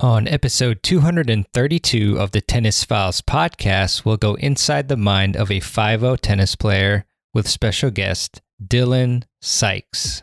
On episode 232 of the Tennis Files podcast, we'll go inside the mind of a 5 tennis player with special guest Dylan Sykes.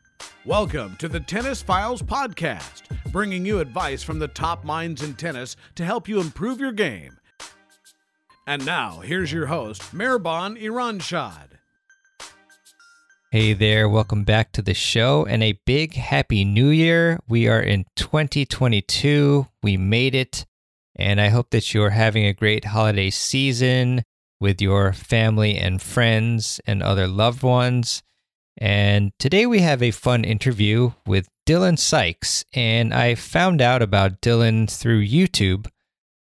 Welcome to the Tennis Files Podcast, bringing you advice from the top minds in tennis to help you improve your game. And now, here's your host, Mehrban Iranshad. Hey there, welcome back to the show and a big happy new year. We are in 2022. We made it. And I hope that you're having a great holiday season with your family and friends and other loved ones. And today we have a fun interview with Dylan Sykes. And I found out about Dylan through YouTube.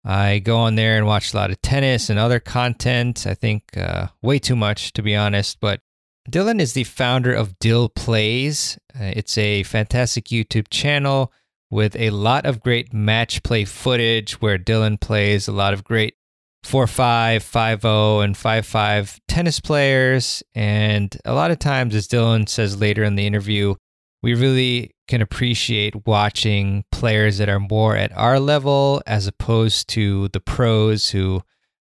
I go on there and watch a lot of tennis and other content. I think uh, way too much, to be honest. But Dylan is the founder of Dill Plays. Uh, it's a fantastic YouTube channel with a lot of great match play footage where Dylan plays a lot of great four five, five zero, and five five tennis players. And a lot of times, as Dylan says later in the interview, we really can appreciate watching players that are more at our level as opposed to the pros who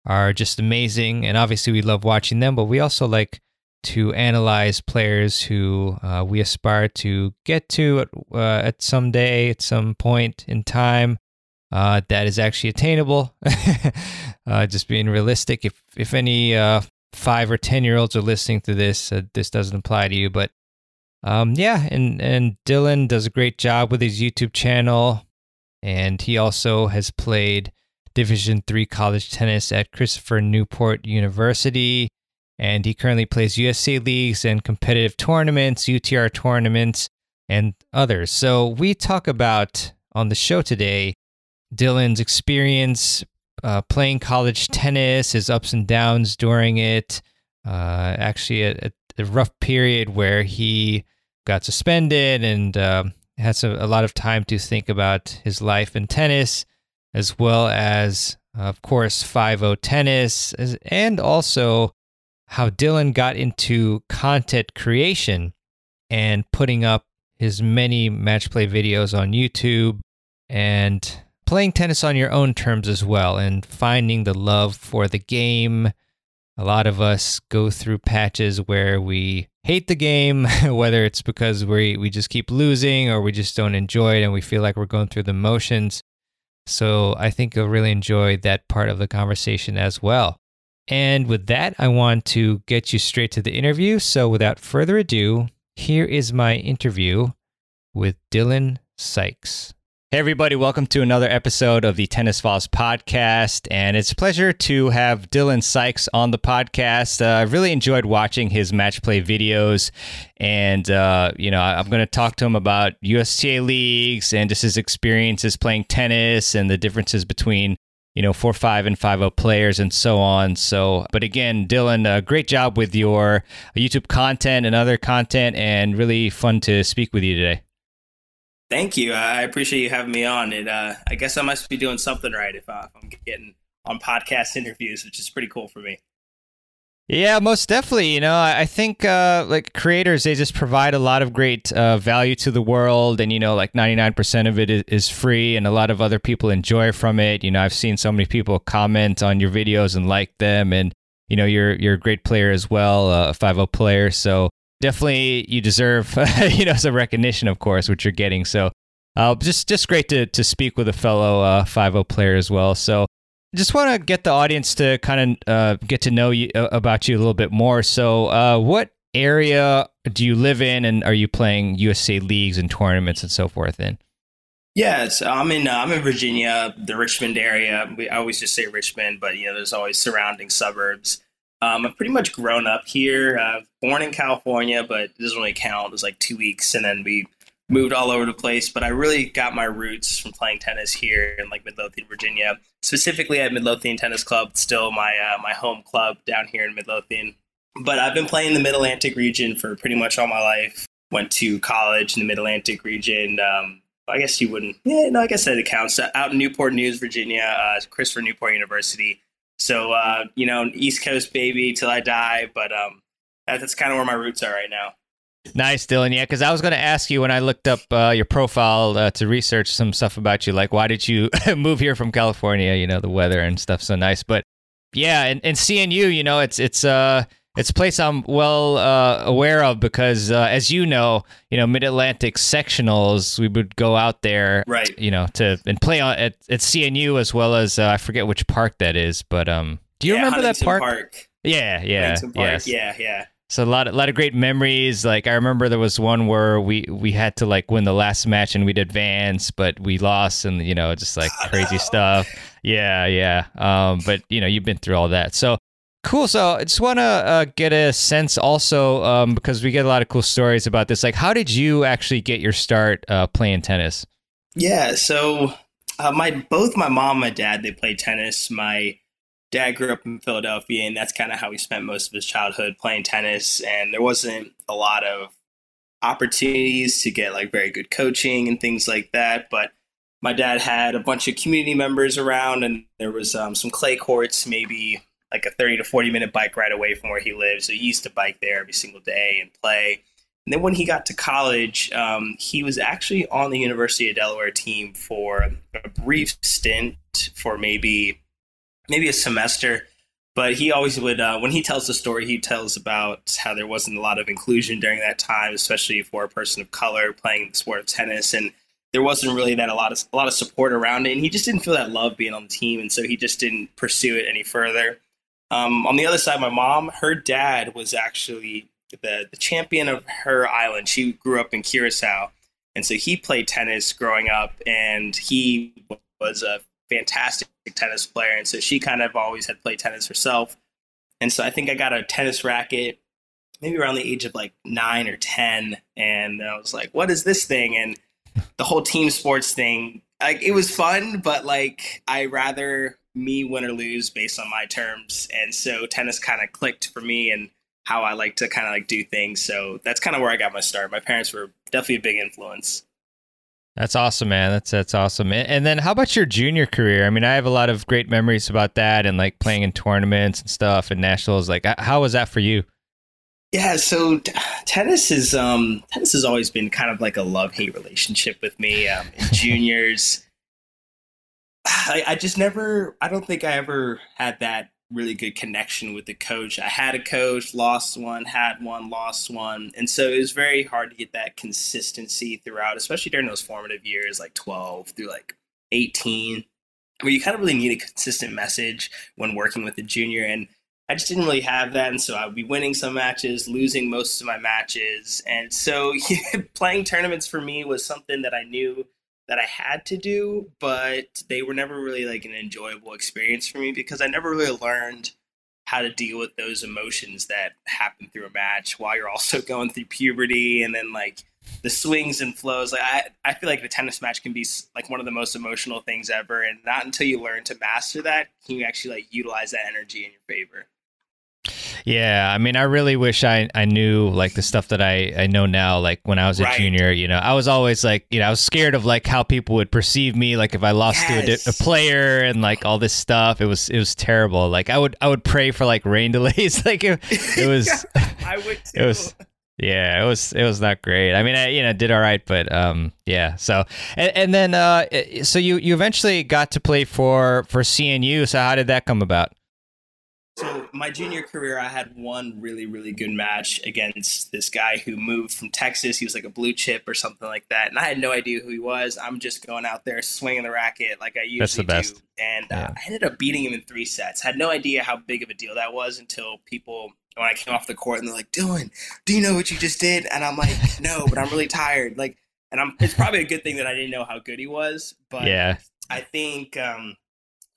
are just amazing. And obviously, we love watching them, but we also like to analyze players who uh, we aspire to get to at, uh, at some day, at some point in time uh, that is actually attainable. uh, just being realistic. If if any uh, five or ten year olds are listening to this, uh, this doesn't apply to you. But um, yeah, and and Dylan does a great job with his YouTube channel, and he also has played Division three college tennis at Christopher Newport University. And he currently plays USTA leagues and competitive tournaments, UTR tournaments, and others. So we talk about on the show today Dylan's experience uh, playing college tennis, his ups and downs during it. Uh, actually, a, a, rough period where he got suspended and uh, had a lot of time to think about his life in tennis, as well as, of course, 5 tennis, and also how Dylan got into content creation and putting up his many match play videos on YouTube and playing tennis on your own terms as well and finding the love for the game. A lot of us go through patches where we hate the game, whether it's because we, we just keep losing or we just don't enjoy it and we feel like we're going through the motions. So I think you'll really enjoy that part of the conversation as well. And with that, I want to get you straight to the interview. So without further ado, here is my interview with Dylan Sykes. Hey, everybody, welcome to another episode of the Tennis Files podcast. And it's a pleasure to have Dylan Sykes on the podcast. Uh, I really enjoyed watching his match play videos. And, uh, you know, I'm going to talk to him about USTA leagues and just his experiences playing tennis and the differences between, you know, 4 5 and 5 0 players and so on. So, but again, Dylan, uh, great job with your YouTube content and other content, and really fun to speak with you today. Thank you. I appreciate you having me on. And uh, I guess I must be doing something right if, uh, if I'm getting on podcast interviews, which is pretty cool for me. Yeah, most definitely. You know, I think uh, like creators, they just provide a lot of great uh, value to the world, and you know, like ninety nine percent of it is free, and a lot of other people enjoy from it. You know, I've seen so many people comment on your videos and like them, and you know, you're you're a great player as well, a five zero player. So definitely you deserve you know some recognition, of course, which you're getting. So uh, just just great to to speak with a fellow uh, 5 player as well. So just want to get the audience to kind of uh, get to know you uh, about you a little bit more. So uh, what area do you live in, and are you playing USTA leagues and tournaments and so forth in? Yeah, so I'm in uh, I'm in Virginia, the Richmond area. We, I always just say Richmond, but you know, there's always surrounding suburbs. Um, I've pretty much grown up here. Uh, born in California, but it doesn't really count. It was like two weeks, and then we moved all over the place, but I really got my roots from playing tennis here in like Midlothian, Virginia, specifically at Midlothian Tennis Club, still my uh, my home club down here in Midlothian. But I've been playing the Mid Atlantic region for pretty much all my life. Went to college in the Mid Atlantic region. Um, I guess you wouldn't. Yeah, no, I guess that accounts. Out in Newport News, Virginia, uh, Christopher Newport University. So uh, you know, East Coast baby till I die. But um, that's kind of where my roots are right now. Nice, Dylan. Yeah, because I was going to ask you when I looked up uh, your profile uh, to research some stuff about you, like why did you move here from California? You know, the weather and stuff so nice. But yeah, and, and CNU, you know, it's it's uh it's a place I'm well uh, aware of because, uh, as you know, you know Mid Atlantic sectionals, we would go out there, right? You know, to and play on at, at CNU as well as uh, I forget which park that is, but um, do you yeah, remember Huntington that park? park? Yeah, yeah, Park. yes. Yeah, yeah. So a lot, a lot of great memories. Like I remember there was one where we we had to like win the last match and we'd advance, but we lost, and you know, just like crazy stuff. Yeah, yeah. Um, but you know, you've been through all that, so cool. So I just want to uh, get a sense also, um, because we get a lot of cool stories about this. Like, how did you actually get your start uh, playing tennis? Yeah, so uh, my both my mom and my dad they played tennis. My dad grew up in Philadelphia, and that's kind of how he spent most of his childhood playing tennis. And there wasn't a lot of opportunities to get like very good coaching and things like that. But my dad had a bunch of community members around, and there was um, some clay courts, maybe like a 30 to 40 minute bike ride away from where he lived. So he used to bike there every single day and play. And then when he got to college, um, he was actually on the University of Delaware team for a brief stint for maybe maybe a semester. But he always would, uh, when he tells the story, he tells about how there wasn't a lot of inclusion during that time, especially for a person of color playing the sport of tennis, and there wasn't really that a lot of a lot of support around it. And he just didn't feel that love being on the team, and so he just didn't pursue it any further. Um, on the other side, my mom, her dad was actually the, the champion of her island. She grew up in Curacao. And so he played tennis growing up, and he was a fantastic tennis player. And so she kind of always had played tennis herself. And so I think I got a tennis racket maybe around the age of like nine or 10. And I was like, what is this thing? And the whole team sports thing, like it was fun, but like I rather me win or lose based on my terms. And so tennis kind of clicked for me and how I like to kind of like do things. So that's kind of where I got my start. My parents were definitely a big influence. That's awesome, man. That's that's awesome. And, and then how about your junior career? I mean, I have a lot of great memories about that and like playing in tournaments and stuff and nationals. Like, how was that for you? Yeah, so t- tennis is um tennis has always been kind of like a love hate relationship with me. Um, in juniors, I, I just never. I don't think I ever had that really good connection with the coach. I had a coach, lost one, had one, lost one. And so it was very hard to get that consistency throughout, especially during those formative years, like 12 through like 18, where you kind of really need a consistent message when working with a junior. And I just didn't really have that. And so I would be winning some matches, losing most of my matches. And so playing tournaments for me was something that I knew that I had to do, but they were never really like an enjoyable experience for me because I never really learned how to deal with those emotions that happen through a match while you're also going through puberty and then like the swings and flows. Like I, I feel like the tennis match can be like one of the most emotional things ever, and not until you learn to master that can you actually like utilize that energy in your favor. Yeah, I mean, I really wish I, I knew like the stuff that I, I know now. Like when I was a Right. junior, you know, I was always like, you know, I was scared of like how people would perceive me, like if I lost to a, di- a player and like all this stuff. It was it was terrible. Like I would I would pray for like rain delays. like it, it was I would too. it was yeah it was it was not great i mean i you know did all right but um yeah so and, and then uh so you you eventually got to play for for cnu so how did that come about my junior career, I had one really, really good match against this guy who moved from Texas. He was like a blue chip or something like that, and I had no idea who he was. I'm just going out there swinging the racket like I usually That's the best. do, and uh, I ended up beating him in three sets. Had no idea how big of a deal that was until people when I came off the court and they're like, "Dylan, do you know what you just did?" And I'm like, "No, but I'm really tired." Like, and I'm. It's probably a good thing that I didn't know how good he was, but yeah I think um,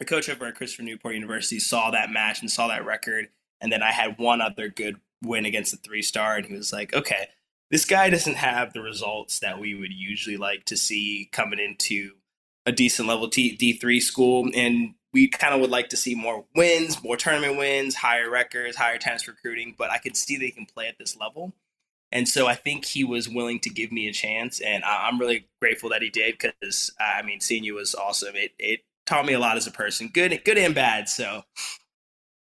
the coach over at Christopher Newport University saw that match and saw that record, and then I had one other good win against the three star, and he was like, "Okay, this guy doesn't have the results that we would usually like to see coming into a decent level T- D3 school. And we kind of would like to see more wins, more tournament wins, higher records, higher tennis recruiting. But I could see they can play at this level. And so I think he was willing to give me a chance. And I'm really grateful that he did because, I mean, CNU was awesome. It, it taught me a lot as a person, good, good and bad. So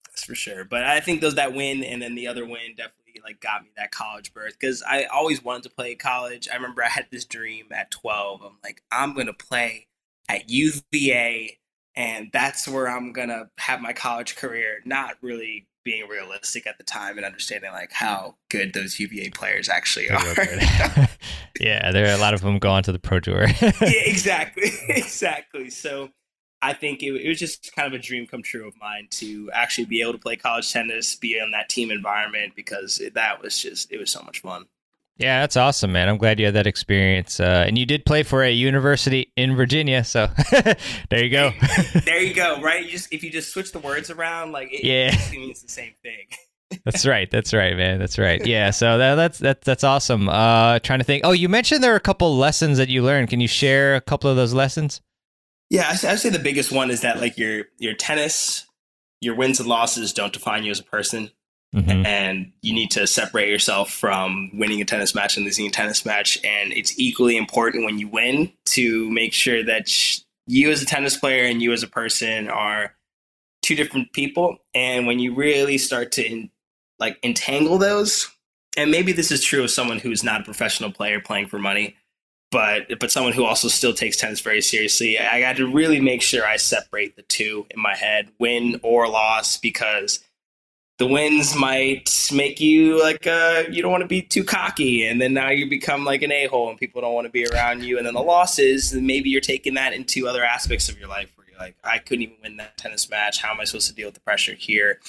that's for sure. But I think those that win and then the other win definitely like got me that college berth because I always wanted to play college. I remember I had this dream at 12. I'm like, I'm gonna play at UVA, and that's where I'm gonna have my college career. Not really being realistic at the time and understanding like how good those UVA players actually are. yeah, there are a lot of them going to the pro tour. yeah, exactly, exactly. So I think it, it, was just kind of a dream come true of mine to actually be able to play college tennis, be in that team environment because it, that was just it was so much fun. Yeah, that's awesome, man. I'm glad you had that experience. Uh, and you did play for a university in Virginia, so there you go. there you go. Right? You just if you just switch the words around, like it, yeah, it means the same thing. that's right. That's right, man. That's right. Yeah. So that, that's that's that's awesome. Uh, trying to think. Oh, you mentioned there are a couple lessons that you learned. Can you share a couple of those lessons? Yeah, I would say the biggest one is that like your your tennis, your wins and losses don't define you as a person, mm-hmm. and you need to separate yourself from winning a tennis match and losing a tennis match. And it's equally important when you win to make sure that you as a tennis player and you as a person are two different people. And when you really start to in, like entangle those, and maybe this is true of someone who's not a professional player playing for money but but someone who also still takes tennis very seriously. I got to really make sure I separate the two in my head, win or loss, because the wins might make you like uh you don't want to be too cocky, and then now you become like an a hole, and people don't want to be around you. And then the losses, maybe you're taking that into other aspects of your life where you're like, I couldn't even win that tennis match. How am I supposed to deal with the pressure here?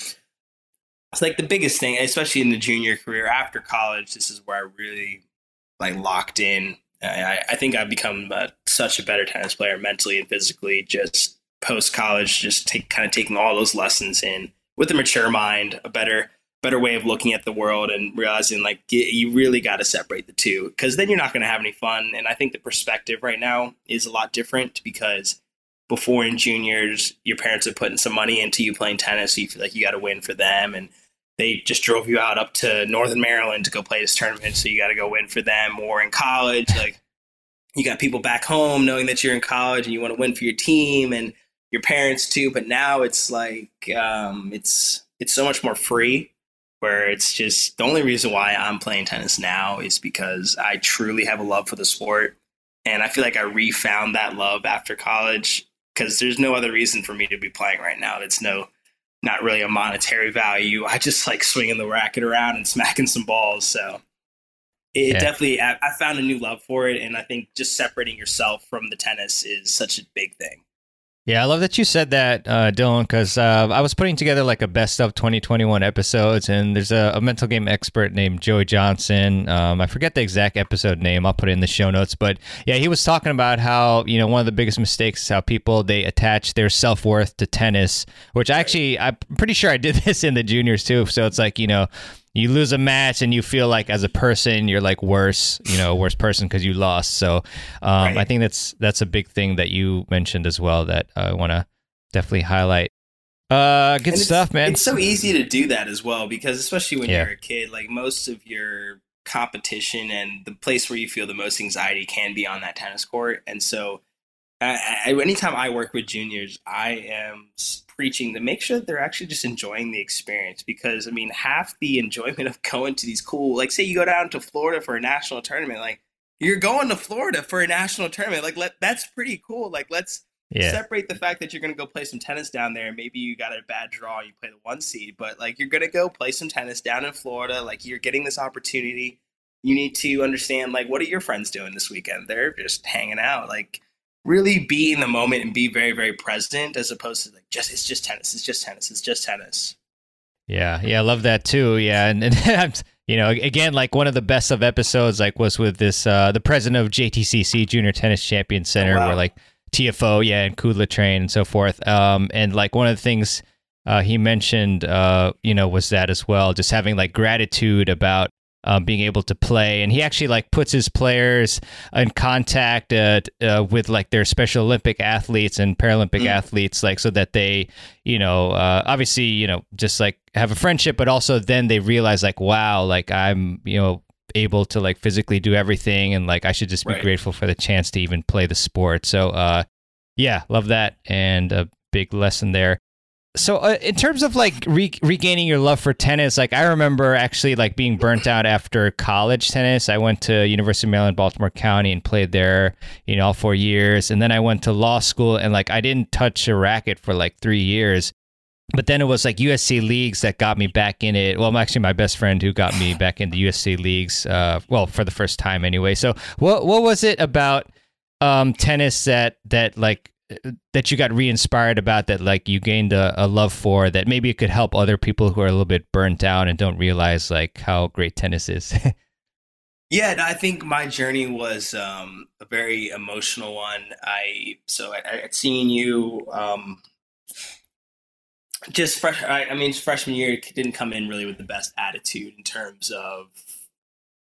It's like the biggest thing, especially in the junior career after college. This is where I really like locked in I, I think I've become uh, such a better tennis player mentally and physically just post college, just take, kind of taking all those lessons in with a mature mind, a better better way of looking at the world and realizing like you really got to separate the two because then you're not going to have any fun. And i think the perspective right now is a lot different because before in juniors your parents are putting some money into you playing tennis so you feel like you got to win for them. And they just drove you out up to Northern Maryland to go play this tournament, so you got to go win for them. Or in college, like you got people back home knowing that you're in college and you want to win for your team and your parents too. But now it's like um, it's it's so much more free. Where it's just the only reason why I'm playing tennis now is because I truly have a love for the sport, and I feel like I refound that love after college. Because there's no other reason for me to be playing right now. It's no not really a monetary value. I just like swinging the racket around and smacking some balls. So it yeah. definitely, I, I, found a new love for it. And I think just separating yourself from the tennis is such a big thing. Yeah, I love that you said that, uh, Dylan, because uh, I was putting together like a best of 2021 episodes, and there's a, a mental game expert named Joey Johnson. Um, I forget the exact episode name. I'll put it in the show notes. But yeah, he was talking about how you know one of the biggest mistakes is how people they attach their self worth to tennis, which actually I'm pretty sure I did this in the juniors too. So it's like you know you lose a match and you feel like as a person you're like worse, you know, worse person because you lost. So um, right. I think that's that's a big thing that you mentioned as well that I want to definitely highlight. Uh, good stuff, man. It's so easy to do that as well because especially when yeah. you're a kid, like most of your competition and the place where you feel the most anxiety can be on that tennis court, and so. I, I, anytime I work with juniors, I am preaching to make sure that they're actually just enjoying the experience because I mean half the enjoyment of going to these cool like say you go down to Florida for a national tournament like you're going to Florida for a national tournament like let that's pretty cool like let's yeah. separate the fact that you're going to go play some tennis down there maybe you got a bad draw you play the one seed but like you're going to go play some tennis down in Florida like you're getting this opportunity you need to understand like what are your friends doing this weekend they're just hanging out like really be in the moment and be very very present as opposed to like just it's just tennis it's just tennis it's just tennis yeah yeah i love that too yeah and, and you know again like one of the best of episodes like was with this uh the president of jtcc junior tennis champion center oh, wow. where like Tiafoe yeah and kudla train and so forth um and like one of the things uh, he mentioned uh, you know was that as well just having like gratitude about um, being able to play. And he actually like puts his players in contact uh, uh, with like their Special Olympic athletes and Paralympic mm. athletes, like so that they, you know, uh, obviously, you know, just like have a friendship, but also then they realize like, wow, like I'm, you know, able to like physically do everything and like I should just be right. grateful for the chance to even play the sport. So uh yeah, love that and a big lesson there so uh, in terms of like re- regaining your love for tennis like i remember actually like being burnt out after college tennis. I went to university of maryland baltimore county and played there you know all four years. And then i went to law school and like i didn't touch a racket for like three years. But then it was like usta leagues that got me back in it. Well actually my best friend who got me back into usta leagues uh, well for the first time anyway. So what what was it about um, tennis that that like that you got re-inspired about that like you gained a, a, love for that maybe it could help other people who are a little bit burnt out and don't realize like how great tennis is? Yeah i think my journey was um, a very emotional one. I so i, I CNU um, just fresh I, I mean freshman year didn't come in really with the best attitude in terms of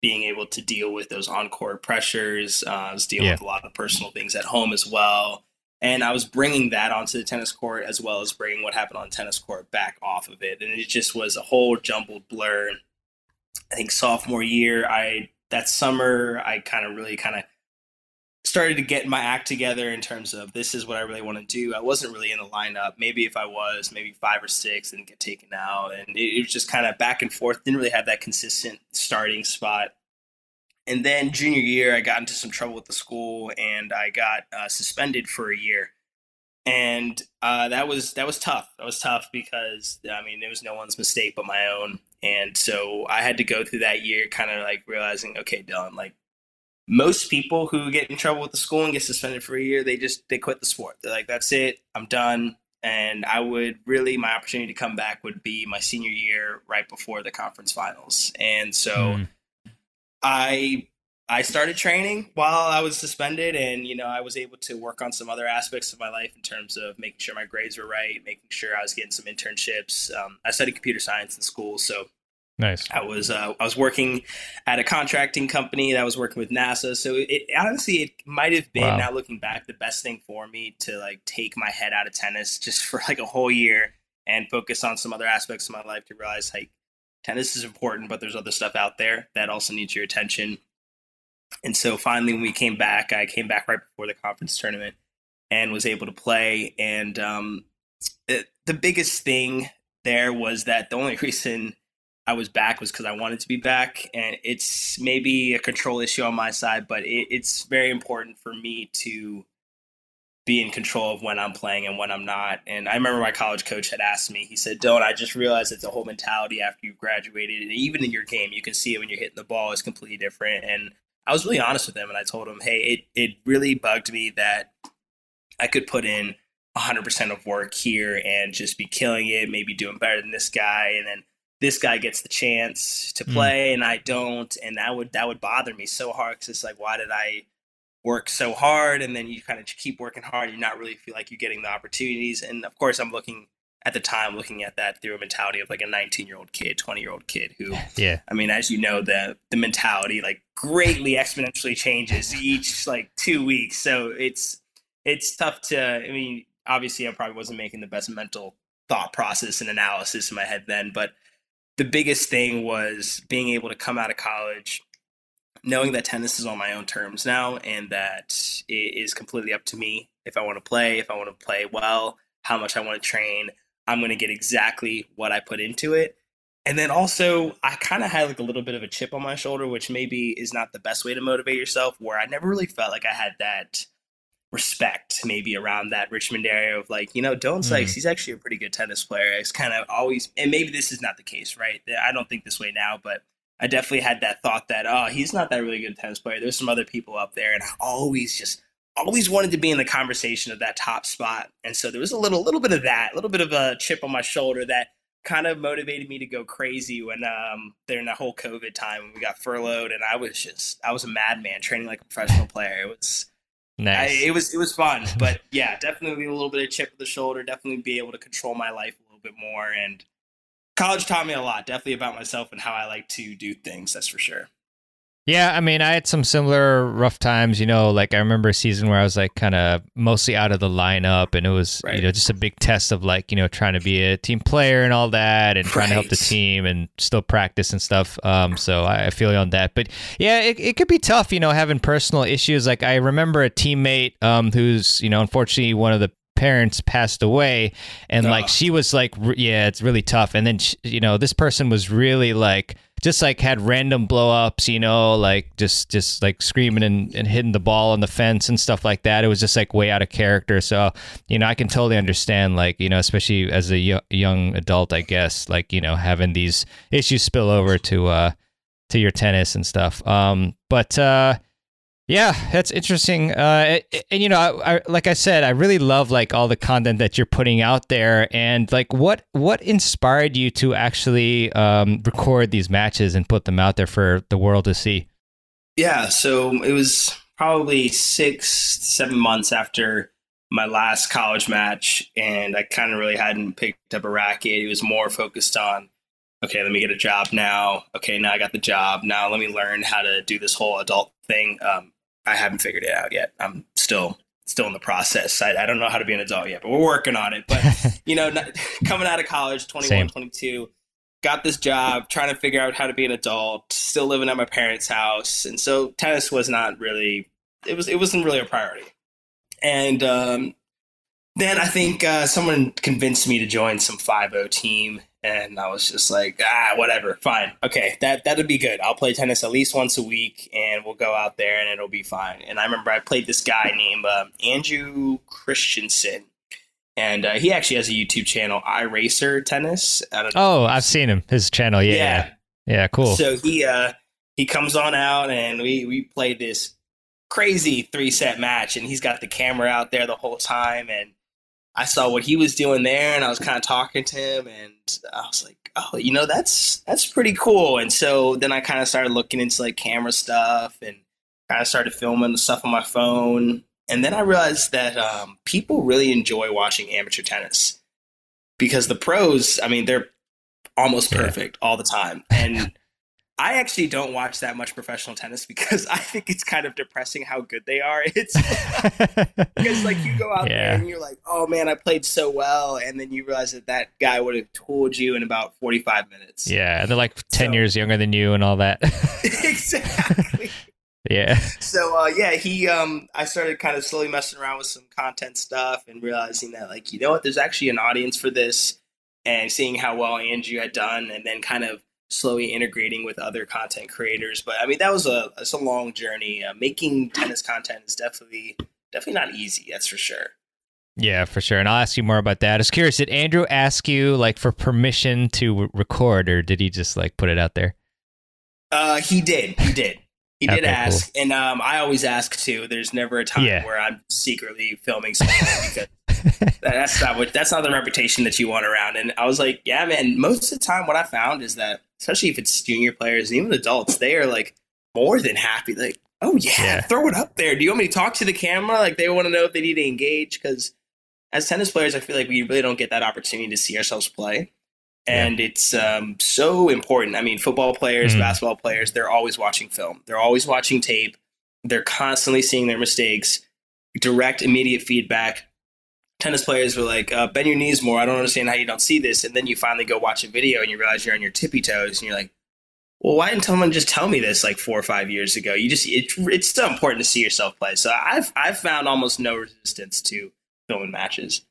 being able to deal with those on-court pressures. Uh, I was dealing yeah. with a lot of personal things at home as well and I was bringing that onto the tennis court as well as bringing what happened on tennis court back off of it, and it just was a whole jumbled blur. I think sophomore year, I that summer I kind of really kind of started to get my act together in terms of this is what I really want to do. I wasn't really in the lineup. Maybe if I was, maybe five or six and get taken out, and it, it was just kind of back and forth. Didn't really have that consistent starting spot. And then junior year, I got into some trouble with the school and I got uh, suspended for a year. And uh, that was that was tough. That was tough because I mean it was no one's mistake but my own. And so I had to go through that year, kind of like realizing, okay, Dylan, like most people who get in trouble with the school and get suspended for a year, they just they quit the sport. They're like, that's it, I'm done. And I would really my opportunity to come back would be my senior year, right before the conference finals. And so. Mm I I started training while I was suspended, and you know I was able to work on some other aspects of my life in terms of making sure my grades were right, making sure I was getting some internships. Um, I studied computer science in school, so nice. I was uh, I was working at a contracting company that was working with NASA. So it, honestly it might have been wow. now looking back the best thing for me to like take my head out of tennis just for like a whole year and focus on some other aspects of my life to realize like tennis is important, but there's other stuff out there that also needs your attention. And so finally, when we came back, I came back right before the conference tournament and was able to play. And um, the biggest thing there was that the only reason I was back was because I wanted to be back. And it's maybe a control issue on my side, but it, it's very important for me to be in control of when I'm playing and when I'm not. And I remember my college coach had asked me, he said, Don't, I just realized it's a whole mentality after you've graduated. And even in your game, you can see it when you're hitting the ball, is completely different. And I was really honest with him and I told him, Hey, it, it really bugged me that I could put in 100% of work here and just be killing it, maybe doing better than this guy. And then this guy gets the chance to hmm. play mm. and I don't. And that would, that would bother me so hard because it's like, why did I work so hard and then you kind of keep working hard and you're not really feel like you're getting the opportunities and of course i'm looking at the time looking at that through a mentality of like a 19 year old kid 20 year old kid who yeah. I mean as you know the the mentality like greatly exponentially changes each like two weeks so it's it's tough to i mean obviously i probably wasn't making the best mental thought process and analysis in my head then but the biggest thing was being able to come out of college knowing that tennis is on my own terms now and that it is completely up to me if I want to play, if I want to play well, how much I want to train. I'm going to get exactly what I put into it. And then also, I kind of had like a little bit of a chip on my shoulder, which maybe is not the best way to motivate yourself, where I never really felt like I had that respect maybe around that Richmond area of like, you know, Dylan. Sykes, mm. he's actually a pretty good tennis player. It's kind of always, and maybe this is not the case, right? I don't think this way now, but I definitely had that thought that oh he's not that really good tennis player. There's some other people up there, and I always just always wanted to be in the conversation of that top spot. And so there was a little little bit of that, a little bit of a chip on my shoulder that kind of motivated me to go crazy when um during the whole COVID time when we got furloughed, and I was just I was a madman training like a professional player. It was. Nice. I, it was it was fun, but yeah, definitely a little bit of chip on the shoulder. Definitely be able to control my life a little bit more, and college taught me a lot, definitely about myself and how I like to do things. That's for sure. Yeah, I mean, I had some similar rough times. You know, like I remember a season where I was like kind of mostly out of the lineup, and it was right. you know just a big test of like you know trying to be a team player and all that, and right. trying to help the team and still practice and stuff. Um, so I feel you on that. But yeah, it it could be tough, you know, having personal issues. Like I remember a teammate um who's you know unfortunately one of the parents passed away and like she was like yeah it's really tough. And then she, you know this person was really like just like had random blow ups you know like just just like screaming and, and hitting the ball on the fence and stuff like that. It was just like way out of character. So you know i can totally understand like you know especially as a y- young adult i guess like you know having these issues spill over to uh to your tennis and stuff. Um but uh yeah, that's interesting. Uh, and you know, I, I, like I said, I really love like all the content that you're putting out there, and like what what inspired you to actually um, record these matches and put them out there for the world to see. Yeah, so it was probably six seven months after my last college match, and I kind of really hadn't picked up a racket. It was more focused on okay, let me get a job now. Okay, now I got the job. Now let me learn how to do this whole adult thing. Um, I haven't figured it out yet. I'm still still in the process. I, I don't know how to be an adult yet, but we're working on it. But you know, not, coming out of college, 21, Same. 22, got this job, trying to figure out how to be an adult, still living at my parents' house, and so tennis was not really it was it wasn't really a priority. And um, then I think uh, someone convinced me to join some 5 team and I was just like, ah, whatever, fine, okay, that that'd be good. I'll play tennis at least once a week, and we'll go out there, and it'll be fine. And I remember I played this guy named uh, Andrew Christensen, and uh, he actually has a YouTube channel, iRacer Tennis. oh, I've seen him. His channel, yeah, yeah, yeah, cool. So he uh, he comes on out, and we we played this crazy three set match, and he's got the camera out there the whole time, and I saw what he was doing there, and I was kind of talking to him, and I was like, "Oh, you know, that's that's pretty cool." And so then I kind of started looking into like camera stuff, and kind of started filming the stuff on my phone. And then I realized that um, people really enjoy watching amateur tennis because the pros, I mean, they're almost perfect all the time, and I actually don't watch that much professional tennis because I think it's kind of depressing how good they are. It's because like you go out yeah. there and you're like, oh man, I played so well, and then you realize that that guy would have told you in about 45 minutes. Yeah, and they're like 10 so, years younger than you and all that. exactly. yeah. So uh, yeah, he um, I started kind of slowly messing around with some content stuff and realizing that like you know what, there's actually an audience for this, and seeing how well Andrew had done, and then kind of slowly integrating with other content creators. But I mean, that was a it's a long journey. Uh, making tennis content is definitely definitely not easy. That's for sure. Yeah, for sure. And I'll ask you more about that. I was curious, did Andrew ask you like for permission to record, or did he just like put it out there? Uh, he did. He did. He did okay, ask, cool. and um, I always ask too. There's never a time yeah. where I'm secretly filming something because that's not what that's not the reputation that you want around. And I was like, yeah, man. Most of the time, what I found is that, especially if it's junior players and even adults, they are like more than happy. Like, oh yeah, yeah. throw it up there. Do you want me to talk to the camera? Like they want to know if they need to engage because as tennis players, I feel like we really don't get that opportunity to see ourselves play. And yeah. it's um, so important. I mean, football players, mm-hmm. basketball players, they're always watching film. They're always watching tape. They're constantly seeing their mistakes. Direct, immediate feedback tennis players were like, uh, bend your knees more. I don't understand how you don't see this. And then you finally go watch a video and you realize you're on your tippy toes and you're like, well, why didn't someone just tell me this like four or five years ago? You just, it, it's still important to see yourself play. So I've, I've found almost no resistance to filming matches.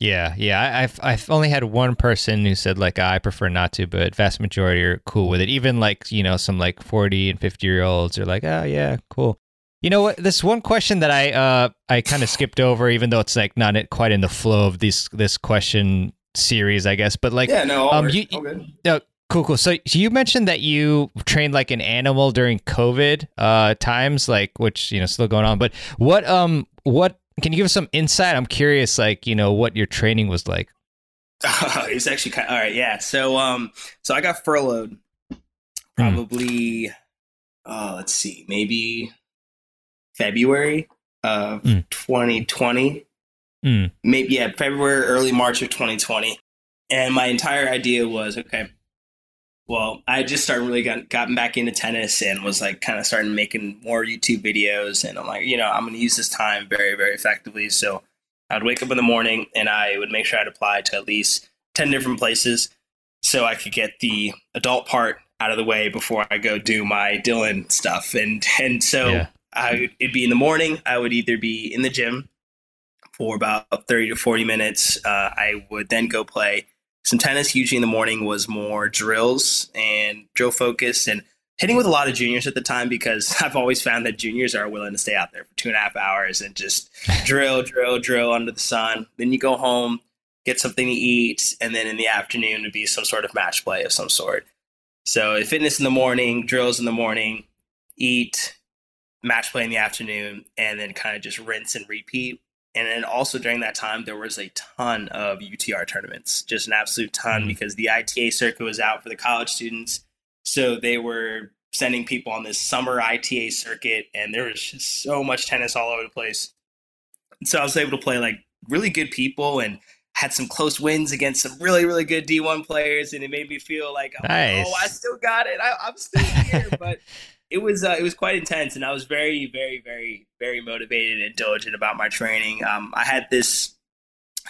Yeah, yeah. I've I've only had one person who said like I prefer not to, but vast majority are cool with it. Even like you know some like forty and fifty year olds are like, oh yeah, cool. You know what? This one question that I uh I kind of skipped over, even though it's like not quite in the flow of this this question series, I guess. But like, yeah, no, um, you, uh, cool, cool. So, you mentioned that you trained like an animal during COVID uh times, like which you know still going on. But what um what can you give us some insight? I'm curious, like you know what your training was like. it's actually kind of, all right. Yeah. So um so I got furloughed hmm. probably. Hmm. Uh, let's see, maybe February of mm. 2020. Mm. Maybe yeah, February, early March of 2020. And my entire idea was okay, well, I just started really got, gotten back into tennis and was like kind of starting making more YouTube videos. And I'm like, you know, I'm going to use this time very, very effectively. So I'd wake up in the morning and I would make sure I'd apply to at least 10 different places so I could get the adult part out of the way before I go do my Dylan stuff. And, and so yeah. I, it'd be in the morning. I would either be in the gym for about 30 to 40 minutes. Uh, I would then go play some tennis. Usually in the morning was more drills and drill focus and hitting with a lot of juniors at the time because I've always found that juniors are willing to stay out there for two and a half hours and just drill, drill, drill under the sun. Then you go home, get something to eat, and then in the afternoon would be some sort of match play of some sort. So fitness in the morning, drills in the morning, eat, match play in the afternoon, and then kind of just rinse and repeat and then also during that time, there was a ton of UTR tournaments, just an absolute ton, mm-hmm. because the ITA circuit was out for the college students. So they were sending people on this summer ITA circuit, and there was just so much tennis all over the place. And so I was able to play like really good people and had some close wins against some really, really good D1 players, and it made me feel like, nice. oh, I still got it. I, I'm still here, but it was uh, it was quite intense, and I was very, very, very, very motivated and diligent about my training. Um, I had this.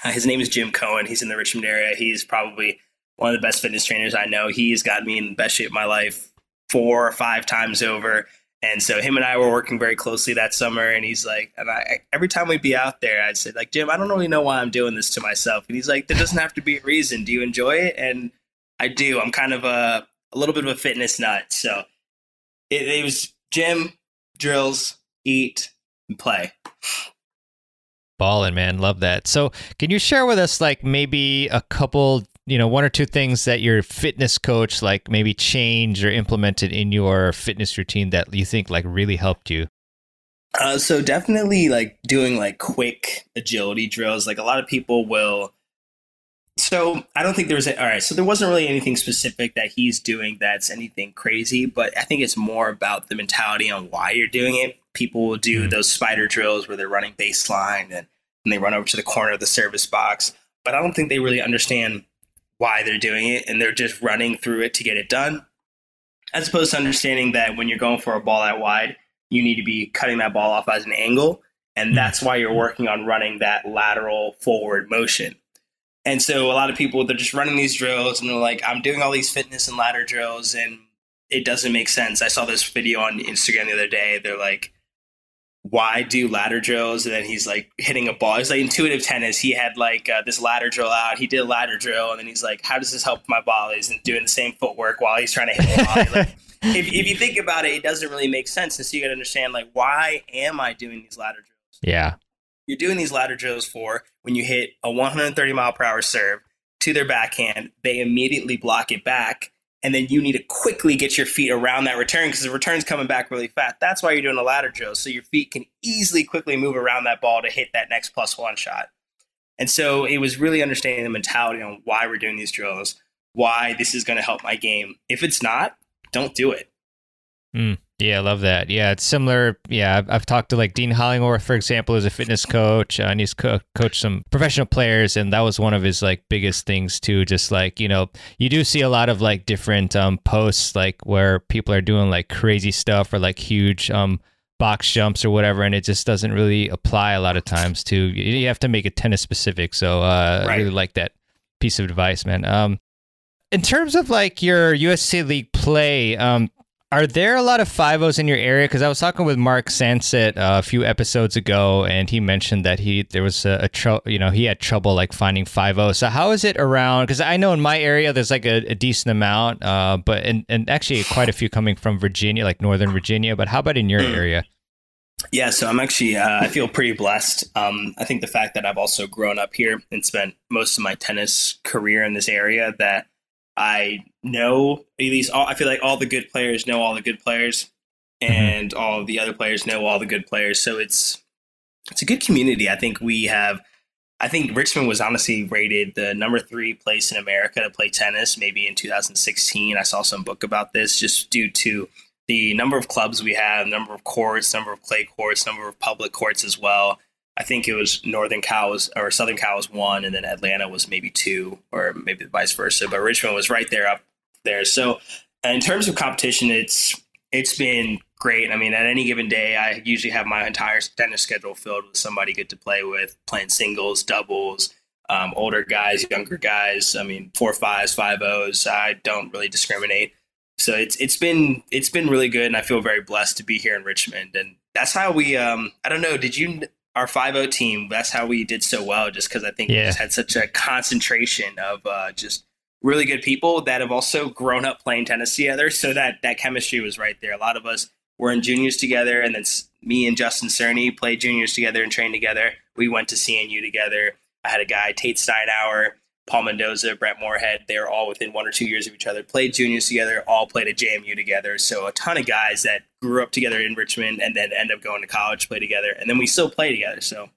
Uh, his name is Jim Cohen. He's in the Richmond area. He's probably one of the best fitness trainers I know. He's got me in the best shape of my life four or five times over. And so him and I were working very closely that summer. And he's like, and I, every time we'd be out there, I'd say like, Jim, I don't really know why I'm doing this to myself. And he's like, there doesn't have to be a reason. Do you enjoy it? And I do. I'm kind of a, a little bit of a fitness nut. So it, it was gym, drills, eat, and play. Ballin', man. Love that. So, can you share with us, like, maybe a couple, you know, one or two things that your fitness coach, like, maybe changed or implemented in your fitness routine that you think, like, really helped you? Uh, so, definitely, like, doing, like, quick agility drills. Like, a lot of people will so I don't think there was a, all right. So there wasn't really anything specific that he's doing that's anything crazy, but I think it's more about the mentality on why you're doing it. People will do mm-hmm. those spider drills where they're running baseline and, and they run over to the corner of the service box, but I don't think they really understand why they're doing it and they're just running through it to get it done. As opposed to understanding that when you're going for a ball that wide, you need to be cutting that ball off as an angle. And mm-hmm. that's why you're working on running that lateral forward motion and so a lot of people they're just running these drills and they're like, I'm doing all these fitness and ladder drills and it doesn't make sense. I saw this video on Instagram the other day. They're like, why do ladder drills? And then he's like hitting a ball. It's like intuitive tennis. He had like uh, this ladder drill out. He did a ladder drill, and then he's like, "How does this help my volleys?" And doing the same footwork while he's trying to hit the volley. like, if, if you think about it, it doesn't really make sense. And so you got to understand, like, why am I doing these ladder drills? Yeah you're doing these ladder drills for when you hit a 130 mile per hour serve to their backhand, they immediately block it back. And then you need to quickly get your feet around that return because the return's coming back really fast. That's why you're doing a ladder drill. So your feet can easily quickly move around that ball to hit that next plus one shot. And so it was really understanding the mentality on why we're doing these drills, why this is going to help my game. If it's not, don't do it. Mm. Yeah, I love that. Yeah, it's similar. Yeah, I've, I've talked to like Dean Hollingsworth, for example, as a fitness coach, uh, and he's co- coached some professional players, and that was one of his like biggest things too. Just like you know, you do see a lot of like different um, posts like where people are doing like crazy stuff or like huge um, box jumps or whatever, and it just doesn't really apply a lot of times to. You have to make it tennis specific. So uh, right. I really like that piece of advice, man. Um, in terms of like your USTA League play, um, are there a lot of five O's in your area? Because I was talking with Mark Sanset uh, a few episodes ago, and he mentioned that he there was a, a tr- you know he had trouble like finding five O's. So how is it around? Because I know in my area there's like a, a decent amount, uh, but and and actually quite a few coming from Virginia, like Northern Virginia. But how about in your hmm. area? Yeah, so I'm actually uh, I feel pretty blessed. Um, I think the fact that I've also grown up here and spent most of my tennis career in this area that I know at least all, I feel like all the good players know all the good players, mm-hmm. and mm-hmm. all the other players know all the good players. So it's it's a good community. I think we have. I think Richmond was honestly rated the number three place in America to play tennis, maybe in 2016. I saw some book about this just due to the number of clubs we have, number of courts, number of clay courts, number of public courts as well. I think it was Northern Cal was or Southern Cal was one, and then Atlanta was maybe two, or maybe vice versa. But Richmond was right there up there. So in terms of competition, it's it's been great. I mean, at any given day, I usually have my entire tennis schedule filled with somebody good to play with, playing singles, doubles, um, older guys, younger guys. I mean, four fives, five O's. I don't really discriminate. So it's it's been it's been really good, and I feel very blessed to be here in Richmond. And that's how we. Um, I don't know. Did you our five O team? That's how we did so well, just because I think yeah. we just had such a concentration of uh, just really good people that have also grown up playing tennis together. So that that chemistry was right there. A lot of us were in juniors together, and then me and Justin Cerny played juniors together and trained together. We went to CNU together. I had a guy, Tate Steinauer, Paul Mendoza, Brett Moorhead. They were all within one or two years of each other. Played juniors together, all played at JMU together. So a ton of guys that grew up together in Richmond and then end up going to college, play together, and then we still play together. So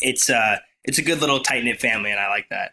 it's uh it's a good little tight knit family, and I like that.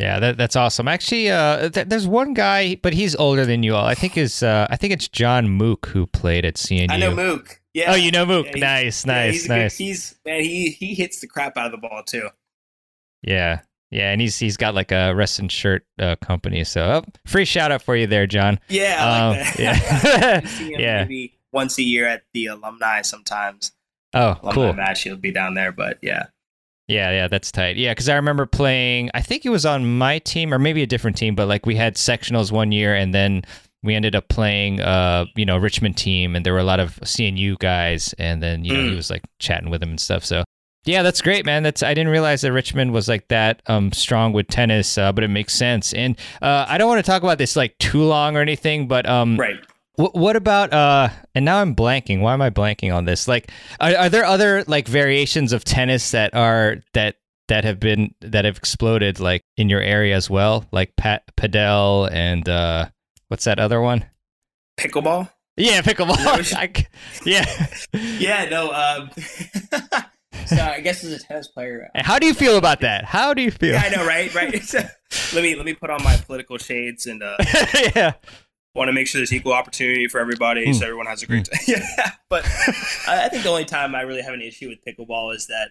Yeah, that, that's awesome. Actually, uh, th- there's one guy, but he's older than you all. I think is uh, I think it's John Mook who played at CNU. I know Mook. Yeah. Oh, you know Mook. Yeah, nice, nice, yeah, he's nice. Good, he's man, he he hits the crap out of the ball too. Yeah, yeah, and he's he's got like a wrestling shirt uh, company. So oh, free shout out for you there, John. Yeah, like um, yeah, yeah. Maybe once a year at the alumni sometimes. Oh, alumni cool. Match he'll be down there, but yeah. Yeah, yeah, that's tight. Yeah, because I remember playing. I think it was on my team or maybe a different team, but like we had sectionals one year, and then we ended up playing, uh, you know, Richmond team, and there were a lot of CNU guys, and then you know mm. he was like chatting with them and stuff. So yeah, that's great, man. That's I didn't realize that Richmond was like that um, strong with tennis, uh, but it makes sense. And uh, I don't want to talk about this like too long or anything, but um, right what about uh and now I'm blanking. Why am I blanking on this? Like are, are there other like variations of tennis that are that that have been that have exploded like in your area as well? Like pat padel and uh what's that other one? Pickleball? Yeah, pickleball. I, yeah. yeah, no, um So I guess as a tennis player, how do you feel about that? How do you feel? Yeah, I know, right? Right. let me let me put on my political shades and uh, yeah, want to make sure there's equal opportunity for everybody mm. so everyone has a great mm. time. yeah, but I think the only time I really have an issue with pickleball is that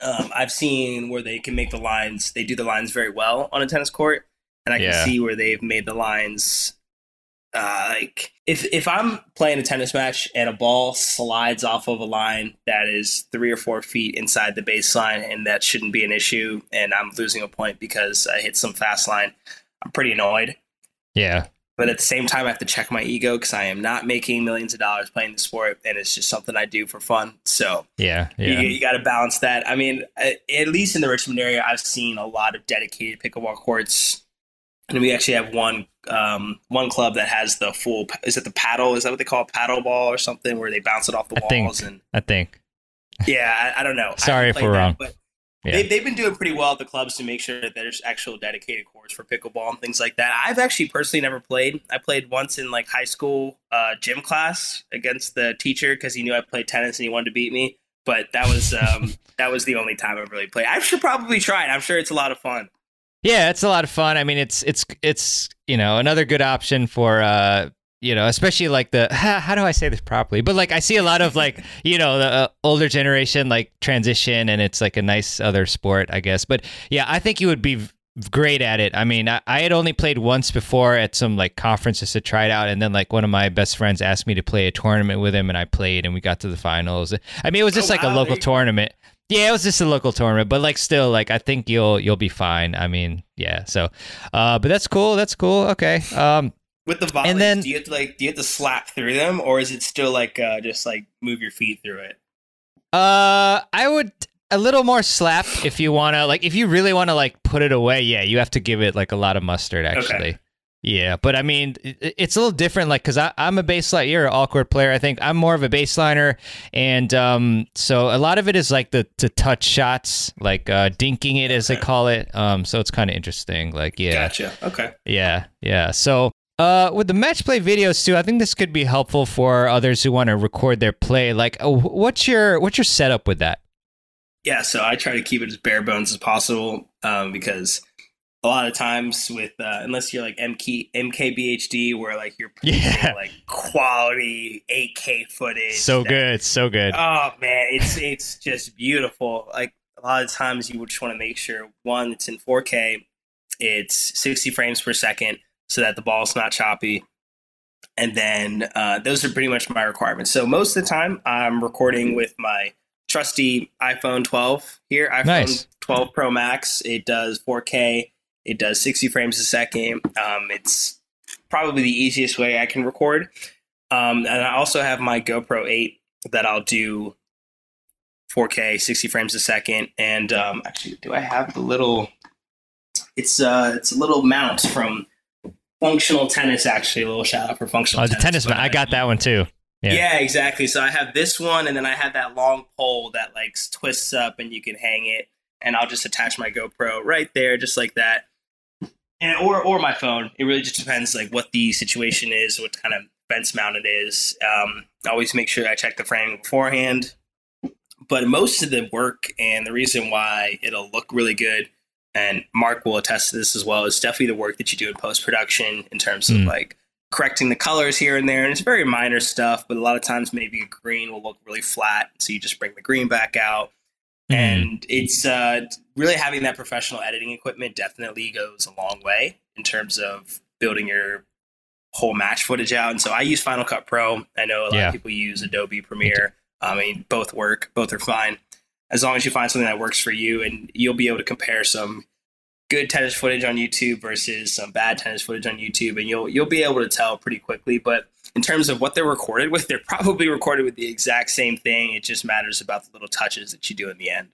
um, I've seen where they can make the lines, they do the lines very well on a tennis court, and I can yeah. see where they've made the lines. Uh, like if if I'm playing a tennis match and a ball slides off of a line that is three or four feet inside the baseline, and that shouldn't be an issue, and I'm losing a point because I hit some fast line, I'm pretty annoyed. Yeah but at the same time, I have to check my ego because I am not making millions of dollars playing the sport, and it's just something I do for fun. So yeah, yeah. you, you got to balance that. I mean, at least in the Richmond area, I've seen a lot of dedicated pickleball courts, and we actually have one um, one club that has the full. Is it the paddle? Is that what they call it, paddle ball or something, where they bounce it off the I walls? Think, and I think. Yeah, I, I don't know. Sorry if we're wrong. But yeah. They, they've been doing pretty well at the clubs to make sure that there's actual dedicated courts for pickleball and things like that. I've actually personally never played. I played once in like high school uh, gym class against the teacher because he knew I played tennis and he wanted to beat me. But that was um, that was the only time I really played. I should probably try it. I'm sure it's a lot of fun. Yeah, it's a lot of fun. I mean, it's it's it's you know another good option for uh, you know, especially like the how, how, do I say this properly? But like I see a lot of like you know the uh, older generation like transition, and it's like a nice other sport, I guess. But yeah, I think you would be great at it. I mean, I, I had only played once before at some like conferences to try it out, and then like one of my best friends asked me to play a tournament with him, and I played, and we got to the finals. I mean, it was just oh, like wow. a local tournament. Yeah, it was just a local tournament, but like still, like I think you'll you'll be fine. I mean, yeah. So, uh, but that's cool. That's cool. Okay. Um, with the volleys, and then, do you have to like do you have to slap through them, or is it still like uh, just like move your feet through it? Uh, I would a little more slap if you want to like if you really want to like put it away yeah you have to give it like a lot of mustard actually okay. yeah but i mean it's a little different like because i'm a baseline you're an awkward player i think i'm more of a baseliner and um so a lot of it is like the to touch shots like uh dinking it as okay. they call it um so it's kind of interesting like yeah gotcha okay yeah yeah so uh, with the match play videos too, I think this could be helpful for others who want to record their play. Like, uh, what's your what's your setup with that? Yeah, so I try to keep it as bare bones as possible um, because a lot of times with uh, unless you're like MK MKBHD where like you're yeah. like quality 8K footage. So that, good, so good. Oh man, it's it's just beautiful. Like a lot of times you would just want to make sure one it's in 4K, it's 60 frames per second so that the ball's not choppy. And then uh, those are pretty much my requirements. So most of the time I'm recording with my trusty iPhone 12 here, iPhone nice. 12 Pro Max. It does 4K. It does 60 frames a second. Um, it's probably the easiest way I can record. Um, and I also have my GoPro 8 that I'll do 4K, 60 frames a second. And um, actually, do I have the little? It's uh, it's a little mount from Functional Tennis. Actually, a little shout out for Functional. Oh, the tennis, tennis I got that one too. Yeah. yeah. exactly. So I have this one, and then I have that long pole that like twists up, and you can hang it. And I'll just attach my GoPro right there, just like that, and or or my phone. It really just depends like what the situation is, what kind of fence mount it is. Um, always make sure I check the framing beforehand. But most of the work and the reason why it'll look really good, and Mark will attest to this as well, is definitely the work that you do in post production in terms of mm. like correcting the colors here and there. And it's very minor stuff, but a lot of times maybe a green will look really flat. So you just bring the green back out. Mm-hmm. And it's uh, really having that professional editing equipment definitely goes a long way in terms of building your whole match footage out. And so I use Final Cut Pro. I know a lot yeah. of people use Adobe Premiere. I mean, both work, both are fine. As long as you find something that works for you, and you'll be able to compare some good tennis footage on YouTube versus some bad tennis footage on YouTube, and you'll you'll be able to tell pretty quickly. But in terms of what they're recorded with, they're probably recorded with the exact same thing. It just matters about the little touches that you do in the end.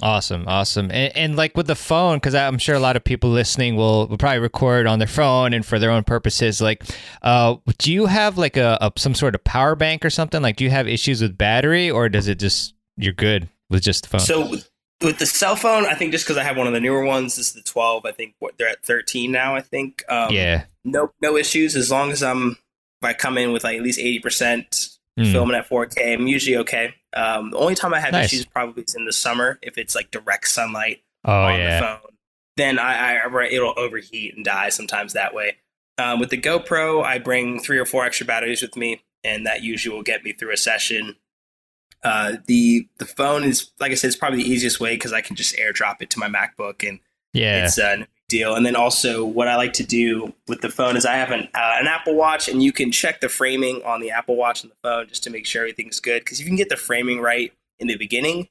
Awesome, awesome, and, and like with the phone, because I'm sure a lot of people listening will, will probably record on their phone and for their own purposes. Like, uh, do you have like a, a some sort of power bank or something? Like, do you have issues with battery, or does it just you're good with just the phone? So with the cell phone, I think just because I have one of the newer ones, this is the 12. I think what they're at 13 now. I think. Um, yeah. No, no issues as long as I'm. If I come in with like at least 80 percent mm. filming at 4K, I'm usually okay. Um, the only time I have nice. issues probably is in the summer if it's like direct sunlight oh, on yeah. the phone. Then I, I it'll overheat and die sometimes that way. Um, with the GoPro, I bring three or four extra batteries with me, and that usually will get me through a session. Uh, the the phone is like I said, it's probably the easiest way because I can just airdrop it to my MacBook and yeah, it's a deal. And then also, what I like to do with the phone is I have an uh, an Apple Watch, and you can check the framing on the Apple Watch and the phone just to make sure everything's good. Because if you can get the framing right in the beginning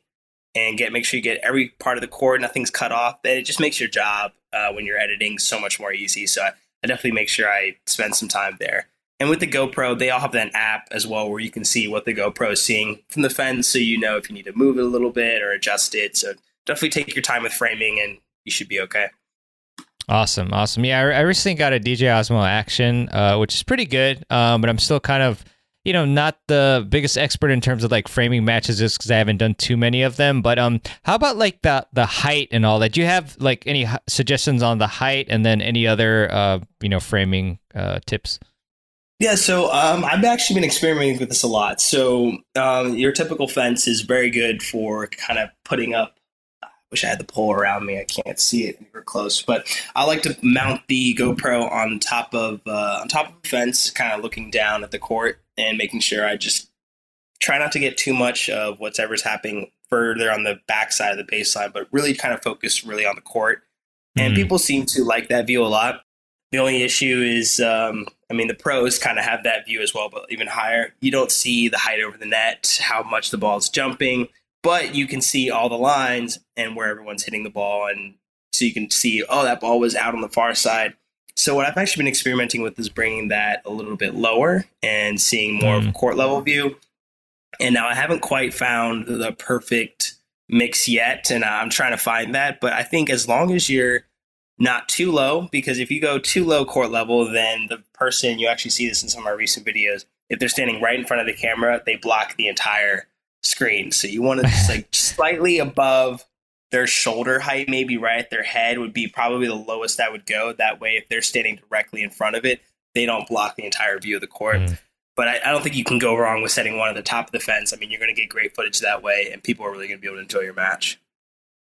and get make sure you get every part of the cord, nothing's cut off, then it just makes your job uh, when you're editing so much more easy. So I, I definitely make sure I spend some time there. And with the GoPro, they all have that app as well where you can see what the GoPro is seeing from the fence so you know if you need to move it a little bit or adjust it. So definitely take your time with framing and you should be okay. Awesome. Awesome. Yeah, I, I recently got a DJI Osmo Action, uh, which is pretty good, um, but I'm still kind of, you know, not the biggest expert in terms of like framing matches just because I haven't done too many of them. But um, how about like the the height and all that? Do you have like any suggestions on the height and then any other, uh, you know, framing uh, tips? Yeah, so um, I've actually been experimenting with this a lot. So um, your typical fence is very good for kind of putting up. I wish I had the pole around me. I can't see it. We're close, but I like to mount the GoPro on top of uh, on top of the fence, kind of looking down at the court and making sure I just try not to get too much of whatever's happening further on the backside of the baseline, but really kind of focus really on the court. And mm-hmm. people seem to like that view a lot. The only issue is, um, I mean, the pros kind of have that view as well, but even higher. You don't see the height over the net, how much the ball is jumping. but you can see all the lines and where everyone's hitting the ball, and so you can see, oh, that ball was out on the far side. So what I've actually been experimenting with is bringing that a little bit lower and seeing more mm. of a mm. court level view. And now I haven't quite found the perfect mix yet, and I'm trying to find that. But I think as long as you're not too low, because if you go too low court level, then the person you actually see this in some of our recent videos. If they're standing right in front of the camera, they block the entire screen. So you want to just like slightly above their shoulder height, maybe right at their head, would be probably the lowest I would go. That way, if they're standing directly in front of it, they don't block the entire view of the court. Mm. But I, I, don't think you can go wrong with setting one at the top of the fence. I mean, you're going to get great footage that way, and people are really going to be able to enjoy your match.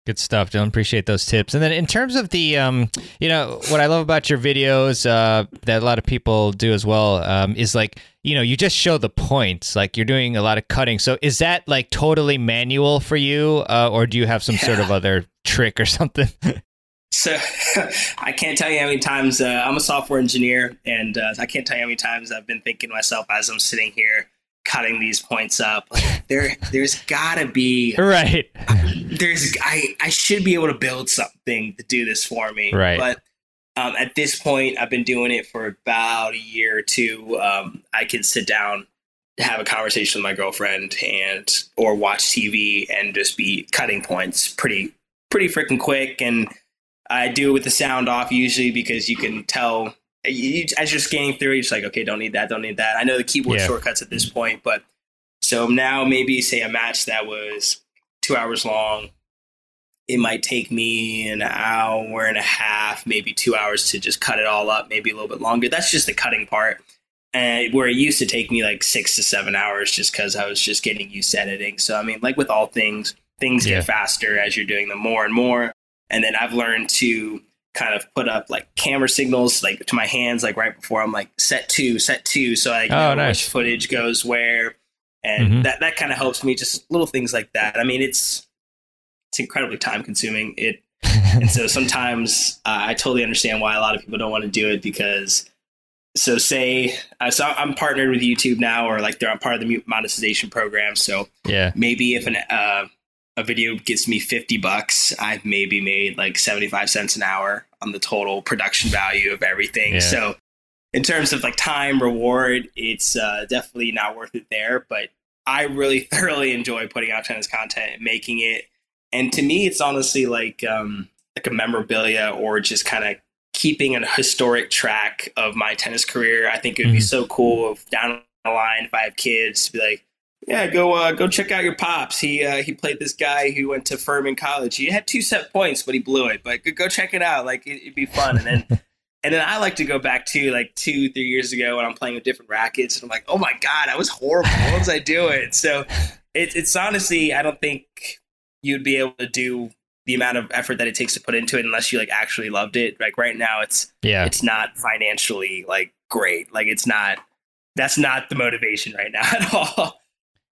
Good stuff, Dylan. Appreciate those tips. And then in terms of the, um, you know, what I love about your videos uh, that a lot of people do as well um, is like, you know, you just show the points. Like you're doing a lot of cutting. So is that like totally manual for you, uh, or do you have some yeah. sort of other trick or something? so I can't tell you how many times uh, I'm a software engineer, and uh, I can't tell you how many times I've been thinking to myself as I'm sitting here cutting these points up. Like, there, there's gotta be right. There's I I should be able to build something to do this for me. Right. But um, at this point, I've been doing it for about a year or two. Um, I can sit down, to have a conversation with my girlfriend, and or watch TV and just be cutting points pretty pretty freaking quick. And I do it with the sound off usually because you can tell you, as you're scanning through, you're just like, okay, don't need that, don't need that. I know the keyboard yeah. shortcuts at this point, but so now maybe say a match that was two hours long, it might take me an hour and a half, maybe two hours to just cut it all up, maybe a little bit longer. That's just the cutting part. And where it used to take me like six to seven hours just because I was just getting used to editing. So, I mean, like with all things, things yeah. get faster as you're doing them more and more. And then I've learned to kind of put up like camera signals like to my hands like right before I'm like set two, set two, so I oh, know nice. which footage goes where, and mm-hmm. that that kind of helps me. Just little things like that. I mean, it's it's incredibly time consuming. It and so sometimes uh, I totally understand why a lot of people don't want to do it because. So say, uh, so I'm partnered with YouTube now, or like they're I'm part of the monetization program. So yeah, maybe if an uh, a video gets me 50 bucks, I've maybe made like 75 cents an hour on the total production value of everything. Yeah. So in terms of like time reward, it's uh, definitely not worth it there. But I really thoroughly enjoy putting out tennis content and making it. And to me, it's honestly like um, like a memorabilia or just kind of keeping a historic track of my tennis career. I think it would mm-hmm. be so cool if down the line, if I have kids, to be like, yeah, go uh, go check out your pops. He uh, he played this guy who went to Furman College. He had two set points, but he blew it. But go check it out. Like it, would be fun. And then and then I like to go back to like two three years ago when I'm playing with different rackets, and I'm like, oh my god, I was horrible. What was I doing? So it, it's honestly, I don't think you'd be able to do the amount of effort that it takes to put into it unless you like actually loved it. Like right now, it's yeah, it's not financially like great. Like it's not. That's not the motivation right now at all.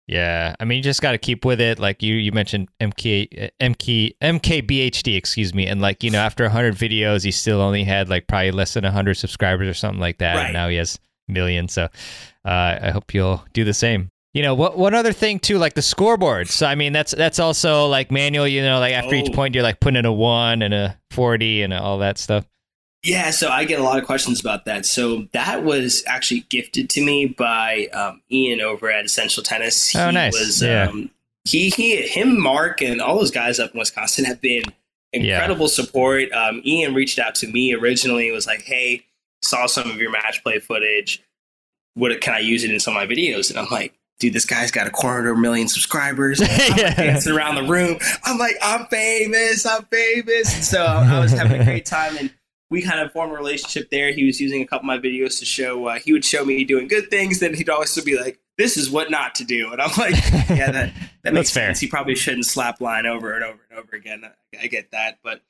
Yeah, I mean, you just got to keep with it. Like you, you mentioned MK, MK, MKBHD, excuse me, and like you know, after hundred videos, he still only had like probably less than hundred subscribers or something like that. Right. And now he has millions. So uh, I hope you'll do the same. You know, what one other thing too, like the scoreboard. So I mean, that's that's also like manual. You know, like after oh. each point, you're like putting in a one and a forty and all that stuff. Yeah, so I get a lot of questions about that. So that was actually gifted to me by um, Ian over at Essential Tennis. Oh, he oh, nice. Was, yeah. Um, he, he, him, Mark, and all those guys up in Wisconsin have been incredible yeah. support. Um, Ian reached out to me originally. Was like, "Hey, saw some of your match play footage. What can I use it in some of my videos?" And I'm like, dude, this guy's got a quarter million subscribers. I'm yeah. dancing around the room. I'm like, I'm famous. I'm famous. And so I was having a great time. And we kind of formed a relationship there. He was using a couple of my videos to show. Uh, he would show me doing good things, then he'd always be like, "This is what not to do," and I'm like, "Yeah, that that makes sense." He probably shouldn't slap line over and over and over again. I, I get that, but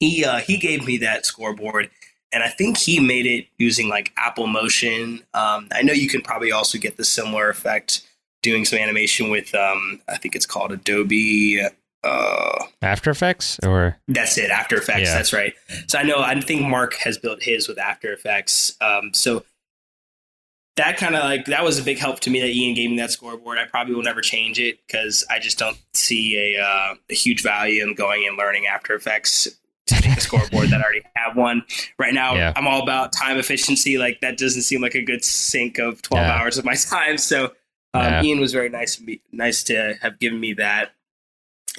he uh, he gave me that scoreboard, and I think he made it using like Apple Motion. Um, I know you can probably also get the similar effect doing some animation with um, I think it's called Adobe uh, After Effects or that's it, After Effects. Yeah. That's right. So I know I think Mark has built his with After Effects. Um, so that kind of like that was a big help to me that Ian gave me that scoreboard. I probably will never change it because I just don't see a, uh, a huge value in going and learning After Effects to make a scoreboard that I already have one. Right now, Yeah. I'm all about time efficiency. Like that doesn't seem like a good sink of 12 Yeah. hours of my time. So um. Ian was very nice nice to have given me that.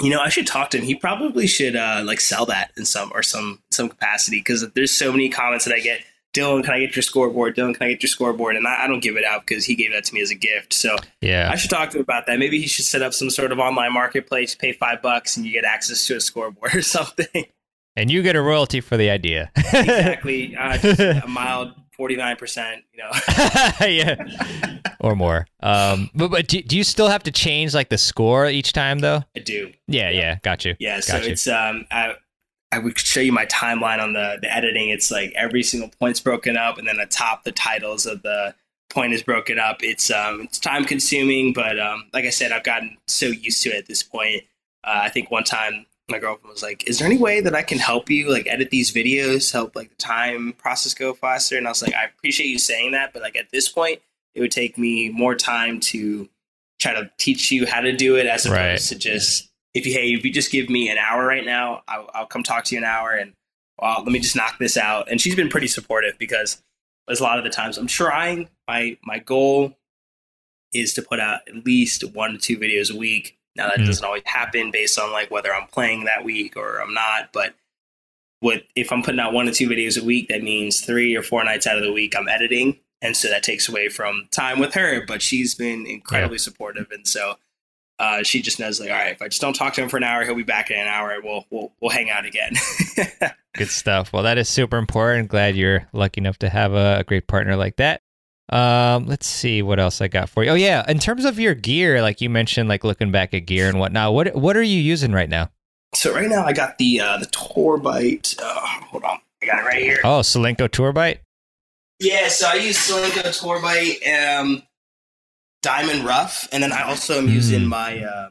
You know, I should talk to him. He probably should uh, like sell that in some or some some capacity because there's so many comments that I get. Dylan, can I get your scoreboard? Dylan, can I get your scoreboard? And I, I don't give it out because he gave that to me as a gift. So Yeah. I should talk to him about that. Maybe he should set up some sort of online marketplace, pay five bucks, and you get access to a scoreboard or something. and you get a royalty for the idea. exactly. Uh, just a mild forty nine percent. You know. yeah. Or more. Um, but, but do, do you still have to change like the score each time though? I do. Yeah, yeah. Got you. Yeah, so you. it's um I I would show you my timeline on the the editing. It's like every single point's broken up, and then atop the titles of the point is broken up. It's um it's time consuming, but um like I said, I've gotten so used to it at this point. Uh, I think one time my girlfriend was like, "Is there any way that I can help you like edit these videos, help like the time process go faster?" And I was like, "I appreciate you saying that, but like at this point, it would take me more time to try to teach you how to do it as opposed Right. to just if you hey if you just give me an hour right now I'll, I'll come talk to you an hour and well, let me just knock this out and she's been pretty supportive because there's a lot of the times i'm trying my my goal is to put out at least one to two videos a week now that Mm. doesn't always happen based on like whether i'm playing that week or i'm not but what if i'm putting out one to two videos a week that means three or four nights out of the week i'm editing and so that takes away from time with her but she's been incredibly supportive and so uh, she just knows like all right if i just don't talk to him for an hour he'll be back in an hour we'll we'll, we'll hang out again Good stuff. Well, that is super important. Glad you're lucky enough to have a, a great partner like that. Um, let's see what else I got for you. Oh yeah, in terms of your gear, like you mentioned, like looking back at gear and whatnot. What what are you using right now? so right now i got the uh the Tour Bite uh hold on i got it right here Oh, Solinco Tour Bite. Yeah so i use Solinco Tour Bite um diamond rough and then i also am using Mm. my uh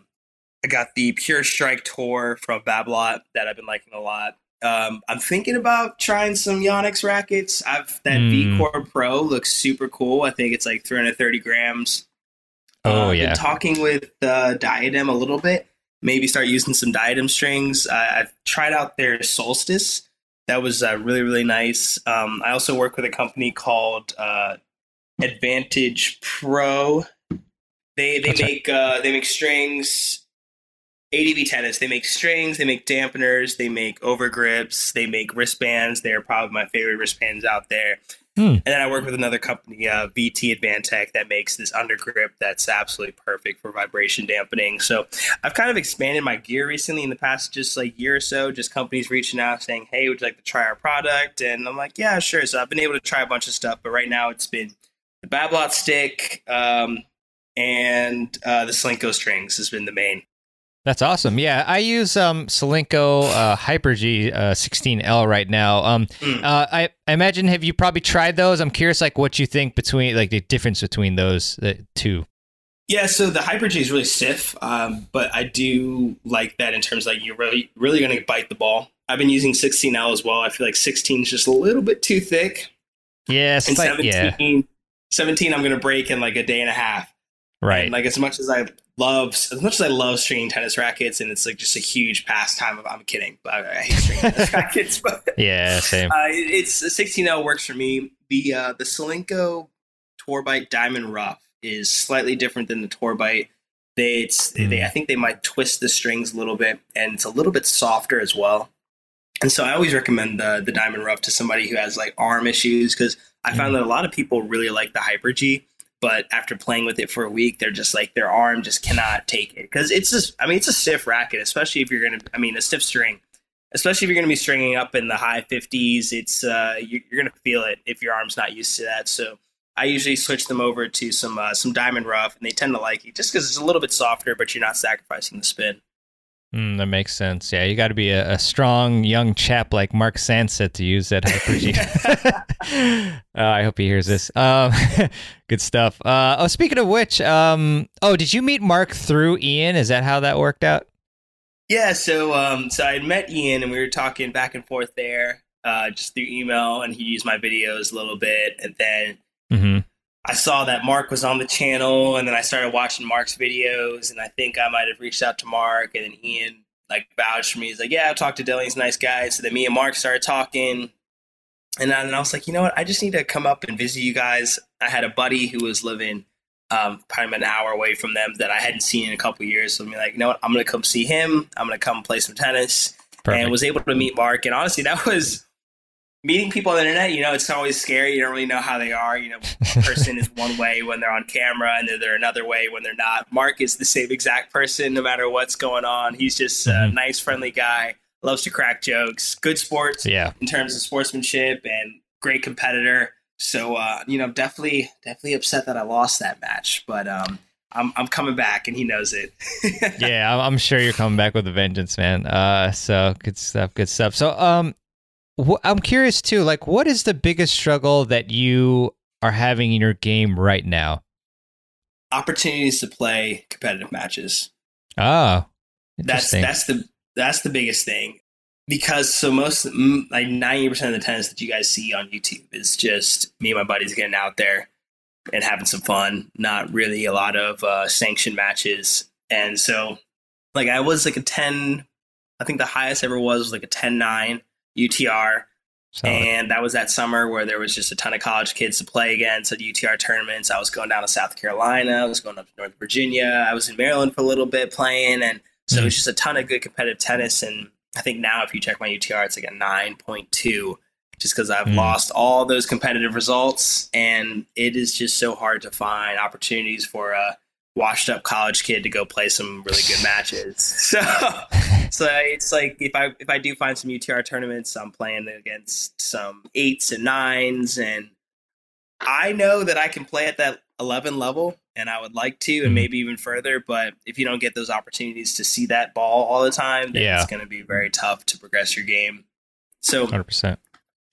i got the pure strike tour from Babolat that i've been liking a lot um, I'm thinking about trying some Yonex rackets. I've that Mm. V Core Pro looks super cool. I think it's like 330 grams. Oh Uh, yeah. Talking with uh, Diadem a little bit. Maybe start using some Diadem strings. I I've tried out their Solstice. That was uh, really really nice. Um, I also work with a company called uh, Advantage Pro. They they That's right. make uh, they make strings. ADV tennis. They make strings. They make dampeners. They make overgrips. They make wristbands. They're probably my favorite wristbands out there. Hmm. And then I work with another company, uh, VT Advantech, that makes this undergrip that's absolutely perfect for vibration dampening. So I've kind of expanded my gear recently in the past just like year or so. Just companies reaching out saying, "Hey, would you like to try our product?" And I'm like, "Yeah, sure." So I've been able to try a bunch of stuff, but right now it's been the Babolat stick um, and uh, the Solinco strings has been the main. That's awesome. Yeah, I use um Solinco uh, Hyper G uh, 16L right now. Um, Mm. uh, I, I imagine have you probably tried those? I'm curious, like what you think between like the difference between those uh, two. Yeah, so the Hyper G is really stiff, um, but I do like that in terms of like you're really really going to bite the ball. I've been using 16L as well. I feel like 16 is just a little bit too thick, Yeah, and it's like, 17, yeah, 17 I'm going to break in like a day and a half. right. And, like as much as I love as much as I love stringing tennis rackets, and it's like just a huge pastime. Of, I'm kidding, but I, I hate stringing tennis rackets. But yeah, same. uh, it- it's 16L works for me. The uh, the Solinco Torbite Diamond Rough is slightly different than the Tour Bite. They, it's, Hmm. they I think they might twist the strings a little bit, and it's a little bit softer as well. And so I always recommend the the Diamond Rough to somebody who has like arm issues because I found that a lot of people really like the Hyper G, but after playing with it for a week, they're just like their arm just cannot take it. Because it's just I mean it's a stiff racket, especially if you're gonna I mean a stiff string especially if you're to be stringing up in the high 50s it's uh, you- you're going to feel it if your arm's not used to that. So i usually switch them over to some uh, some diamond rough and they tend to like it just because it's a little bit softer but you're not sacrificing the spin Mm, that makes sense. Yeah, you got to be a, a strong young chap like Mark Sanset to use that Hyper G. uh, I hope he hears this. Um, good stuff. Uh, oh, speaking of which, um, oh, did you meet Mark through Ian? Is that how that worked out? yeah so um so i had met ian and we were talking back and forth there uh just through email and he used my videos a little bit and then Mm-hmm. I saw that Mark was on the channel, and then I started watching Mark's videos, and I think I might have reached out to Mark, and then Ian like vouched for me. He's like, "Yeah, I talked to Dylan. He's a nice guy." So then me and Mark started talking, and then I was like, "You know what? I just need to come up and visit you guys." I had a buddy who was living um, probably an hour away from them that I hadn't seen in a couple years. So I'm like, you know what? I'm gonna come see him. I'm gonna come play some tennis, Perfect. and was able to meet Mark. And honestly, that was meeting people on the internet, you know, it's always scary. You don't really know how they are. You know, person is one way when they're on camera and they're, they're another way when they're not. Mark is the same exact person no matter what's going on. He's just mm-hmm. a nice, friendly guy, loves to crack jokes, good sports yeah. in terms of sportsmanship and great competitor. So, uh, you know, definitely, definitely upset that I lost that match, but, um, I'm, I'm coming back and he knows it. yeah, I'm sure you're coming back with a vengeance, man. Uh, so good stuff, good stuff. So, um, I'm curious too. Like, what is the biggest struggle that you are having in your game right now? Opportunities to play competitive matches. Oh, that's that's the that's the biggest thing because so most like ninety percent of the tennis that you guys see on YouTube is just me and my buddies getting out there and having some fun. Not really a lot of uh, sanctioned matches, and so like I was like a ten. I think the highest ever was, was like a 10-9 UTR. Solid. And that was that summer where there was just a ton of college kids to play against at UTR tournaments. I was going down to South Carolina. I was going up to North Virginia. I was in Maryland for a little bit playing. And so mm-hmm. it was just a ton of good competitive tennis. And I think now if you check my UTR, it's like a 9.2 just because I've mm. lost all those competitive results. And it is just so hard to find opportunities for a washed up college kid to go play some really good matches. So, so it's like if I if I do find some UTR tournaments, I'm playing against some eights and nines, and I know that I can play at that 11 level, and I would like to, and mm-hmm. maybe even further. But if you don't get those opportunities to see that ball all the time, then yeah. it's going to be very tough to progress your game. So, 100%.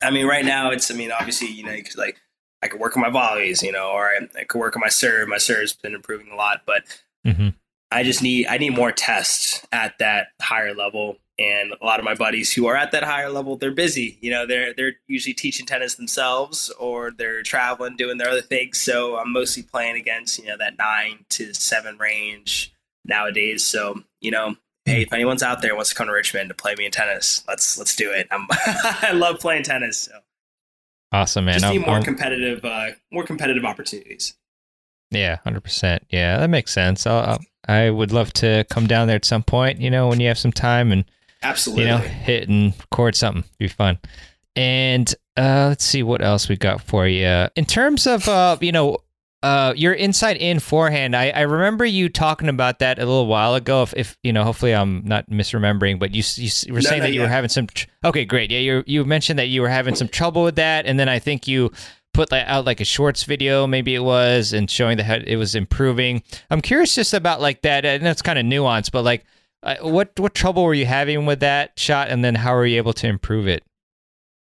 I mean, right now it's. I mean, obviously, you know, because like I could work on my volleys, you know, or I, I could work on my serve. My serve's been improving a lot, but mm-hmm. I just need I need more tests at that higher level. And a lot of my buddies who are at that higher level, they're busy. You know, they're they're usually teaching tennis themselves, or they're traveling, doing their other things. So I'm mostly playing against you know that nine to seven range nowadays. So you know, hey, if anyone's out there wants to come to Richmond to play me in tennis, let's let's do it. I'm, I love playing tennis. So Awesome, man. Just need more I'm, competitive, uh, more competitive opportunities. Yeah, hundred percent. Yeah, that makes sense. I'll, i would love to come down there at some point. You know, when you have some time and absolutely, you know, hit and record something. Be fun. And uh, let's see what else we got for you. In terms of, uh, you know, uh, your insight in forehand, I, I remember you talking about that a little while ago. If, if you know, hopefully I'm not misremembering, but you, you were saying no, that you yeah. were having some. Tr- okay, great. Yeah, you you mentioned that you were having some trouble with that, and then I think you put like, out like a shorts video, maybe it was, and showing that it was improving. I'm curious just about like that, and that's kind of nuanced, but like, uh, what what trouble were you having with that shot, and then how were you able to improve it?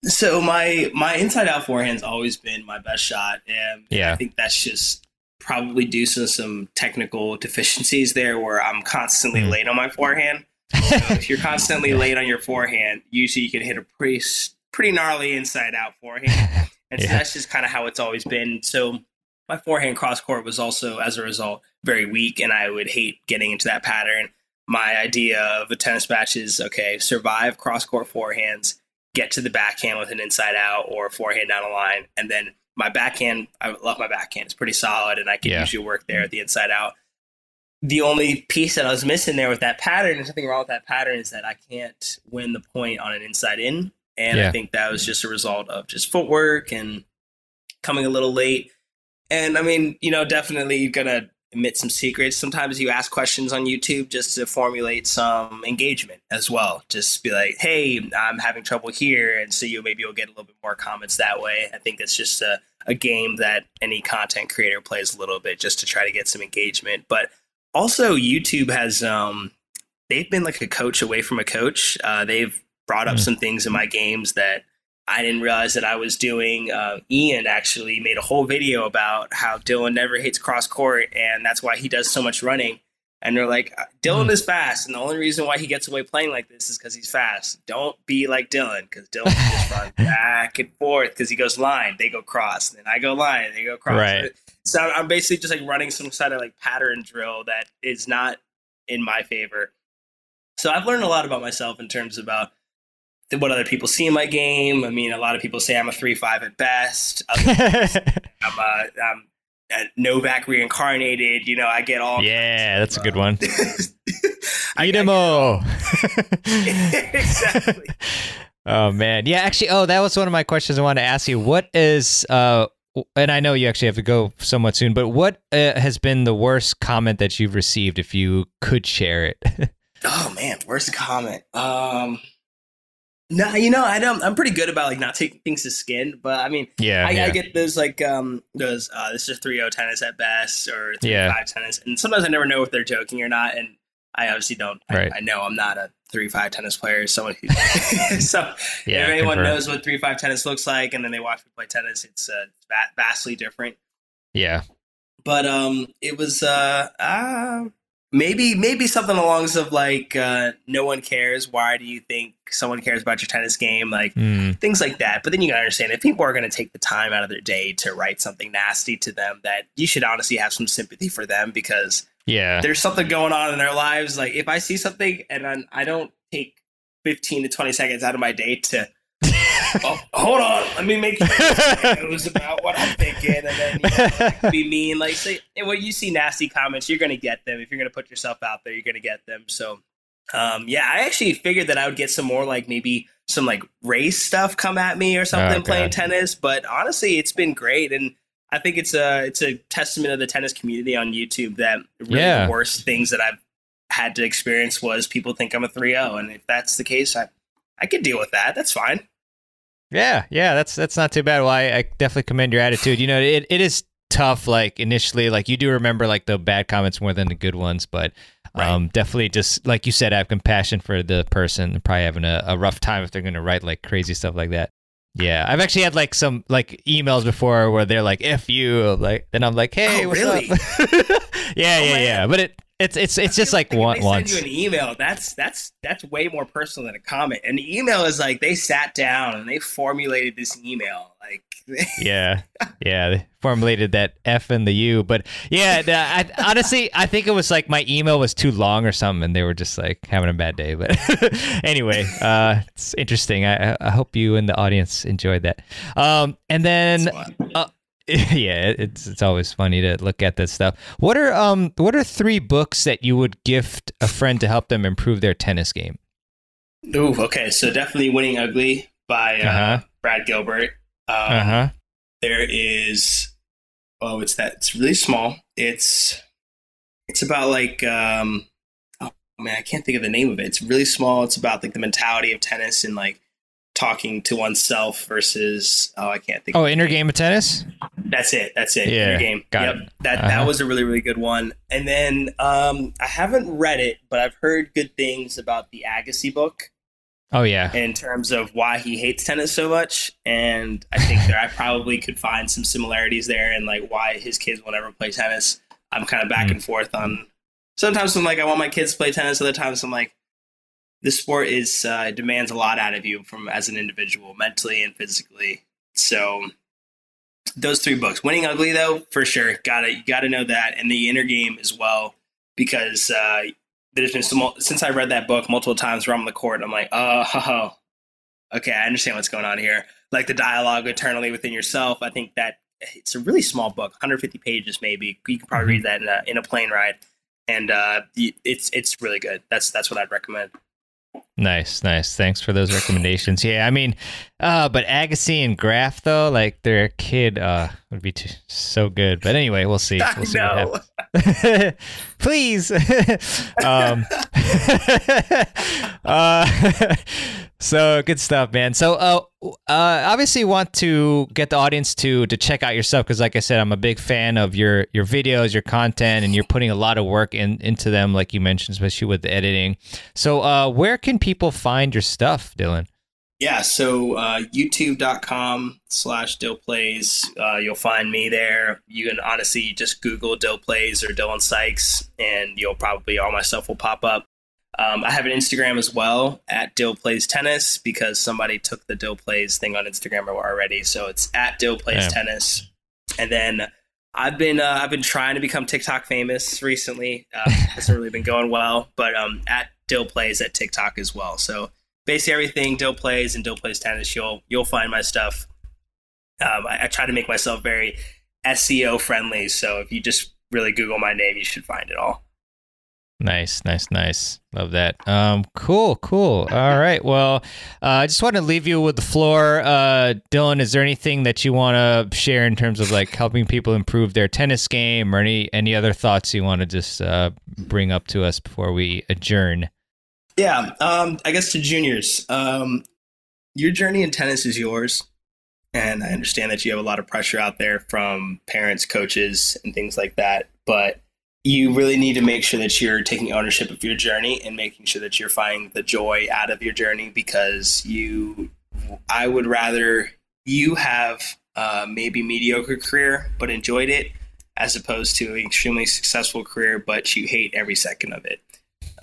So my my inside out forehand's always been my best shot, and yeah. I think that's just probably due to some technical deficiencies there, where I'm constantly mm. late on my forehand. So if you're constantly late on your forehand, usually you can hit a pretty pretty gnarly inside out forehand, and so yeah. that's just kind of how it's always been. So my forehand cross court was also, as a result, very weak, and I would hate getting into that pattern. My idea of a tennis match is okay, survive cross court forehands get to the backhand with an inside out or forehand down the line. And then my backhand, I love my backhand. It's pretty solid and I can yeah. usually work there at the inside out. The only piece that I was missing there with that pattern, and something wrong with that pattern, is that I can't win the point on an inside in. And yeah. I think that was just a result of just footwork and coming a little late. And I mean, you know, definitely you're gonna admit some secrets. Sometimes you ask questions on YouTube just to formulate some engagement as well. Just be like, "Hey, I'm having trouble here," and so you maybe you'll get a little bit more comments that way. I think it's just a, a game that any content creator plays a little bit just to try to get some engagement. But also, YouTube has um, they've been like a coach away from a coach. Uh, they've brought up mm. some things in my games that I didn't realize that I was doing. Uh, Ian actually made a whole video about how Dylan never hits cross court, and that's why he does so much running. And they're like, uh, Dylan mm. is fast, and the only reason why he gets away playing like this is because he's fast. Don't be like Dylan, because Dylan just run back and forth because he goes line, they go cross, then I go line, they go cross. Right. So I'm basically just like running some sort of like pattern drill that is not in my favor. So I've learned a lot about myself in terms about what other people see in my game. I mean, a lot of people say I'm a three five at best. I'm a, I'm a Novak reincarnated. You know, I get all. Yeah, that's a good one. Idemo. exactly. Oh man, yeah. Actually, oh, that was one of my questions I wanted to ask you. What is uh, and I know you actually have to go somewhat soon, but what uh, has been the worst comment that you've received, if you could share it? oh man, worst comment. Um, no, you know, I don't. I'm pretty good about like not taking things to skin, but I mean, yeah, I, yeah. I get those like um those uh this is 3-0 tennis at best or 3-5 tennis, and sometimes I never know if they're joking or not, and I obviously don't. Right. I, I know I'm not a three five tennis player. Someone who so Yeah, if anyone knows what three five tennis looks like, and then they watch me play tennis, it's uh, vastly different. yeah, But um, it was uh, uh maybe maybe something along of like uh, no one cares. Why do you think someone cares about your tennis game? Like Mm, things like that. But then you gotta understand if people are gonna take the time out of their day to write something nasty to them, that you should honestly have some sympathy for them because yeah, there's something going on in their lives. Like if I see something and I, I don't take 15 to 20 seconds out of my day to, oh, hold on, let me make sure it was about what I'm thinking, and then you know, like, be mean. Like say, when you see nasty comments, you're gonna get them. If you're gonna put yourself out there, you're gonna get them. So, um, yeah, I actually figured that I would get some more like maybe some like race stuff come at me or something Oh, playing tennis. But honestly, it's been great and. I think it's a it's a testament of the tennis community on YouTube that really Yeah. the worst things that I've had to experience was people think I'm a 3-0 and if that's the case I I could deal with that. That's fine. Yeah, yeah. That's that's not too bad. Well, I, I definitely commend your attitude. You know, it, it is tough. Like initially, like you do remember like the bad comments more than the good ones, but um, definitely just like you said, I have compassion for the person probably having a, a rough time if they're going to write like crazy stuff like that. Yeah, I've actually had like some like emails before where they're like "f you," like then I'm like, "Hey, Oh, what's really? up?" yeah, yeah, man. yeah. But it it's it's it's just like if one they send you an email. That's that's that's way more personal than a comment. An email is like they sat down and they formulated this email. Like yeah, yeah. They formulated that F and the U, but yeah. the- I, honestly, I think it was like my email was too long or something, and they were just like having a bad day. But anyway, uh, it's interesting. I, I- I hope you and the audience enjoyed that. Um, and then uh, yeah, it's it's always funny to look at this stuff. What are um what are three books that you would gift a friend to help them improve their tennis game? Ooh, okay. So definitely Winning Ugly by uh, Uh-huh. Brad Gilbert. Um, Uh huh. there is oh it's that it's really small it's it's about like um oh man i can't think of the name of it it's really small it's about like the mentality of tennis and like talking to oneself versus oh i can't think Oh, inner game of tennis. that's it that's it Yeah, Inner game got yep it. that Uh-huh. that was a really really good one and then um i haven't read it but i've heard good things about the agassi book Oh yeah. in terms of why he hates tennis so much. And I think there I probably could find some similarities there and like why his kids will never play tennis. I'm kind of back Mm. and forth on sometimes I'm like I want my kids to play tennis, other times I'm like this sport is uh, demands a lot out of you from as an individual, mentally and physically. So those three books. Winning Ugly though, for sure. Gotta you gotta know that. And the inner game as well. Because uh there's been some since I read that book multiple times where I'm on the court, I'm like, oh, okay, I understand what's going on here. Like the dialogue eternally within yourself. I think that it's a really small book, 150 pages maybe. You can probably read that in a, in a plane ride, and uh, it's it's really good. That's that's what I'd recommend. Nice, nice. Thanks for those recommendations. Yeah, I mean, uh, but Agassi and Graf though, like their kid, uh, would be t- so good. But anyway, we'll see. We'll see what. Please. um, uh, so good stuff, man. So, uh, uh, obviously, want to get the audience to to check out your stuff because, like I said, I'm a big fan of your your videos, your content, and you're putting a lot of work in into them, like you mentioned, especially with the editing. So, uh, where can people find your stuff, Dylan? Yeah, so uh, youtube.com slash Dill Plays. Uh, you'll find me there. You can honestly just Google Dill Plays or Dylan Sykes, and you'll probably, all my stuff will pop up. Um, I have an Instagram as well at Dill Plays Tennis because somebody took the Dill Plays thing on Instagram already. So it's at Dill Plays. Tennis. And then I've been uh, I've been trying to become TikTok famous recently. Uh, hasn't really been going well, but um, at Dill plays at TikTok as well. So basically everything Dill plays and Dill plays tennis, you'll you'll find my stuff. Um, I, I try to make myself very SEO friendly, so if you just really Google my name, you should find it all. Nice, nice, nice. Love that. Um, cool, cool. All right. Well, uh, I just want to leave you with the floor. Uh, Dylan, is there anything that you want to share in terms of like helping people improve their tennis game, or any any other thoughts you want to just uh, bring up to us before we adjourn? Yeah. Um, I guess to juniors, um, your journey in tennis is yours, and I understand that you have a lot of pressure out there from parents, coaches, and things like that, but you really need to make sure that you're taking ownership of your journey and making sure that you're finding the joy out of your journey because you i would rather you have uh, maybe mediocre career but enjoyed it as opposed to an extremely successful career but you hate every second of it.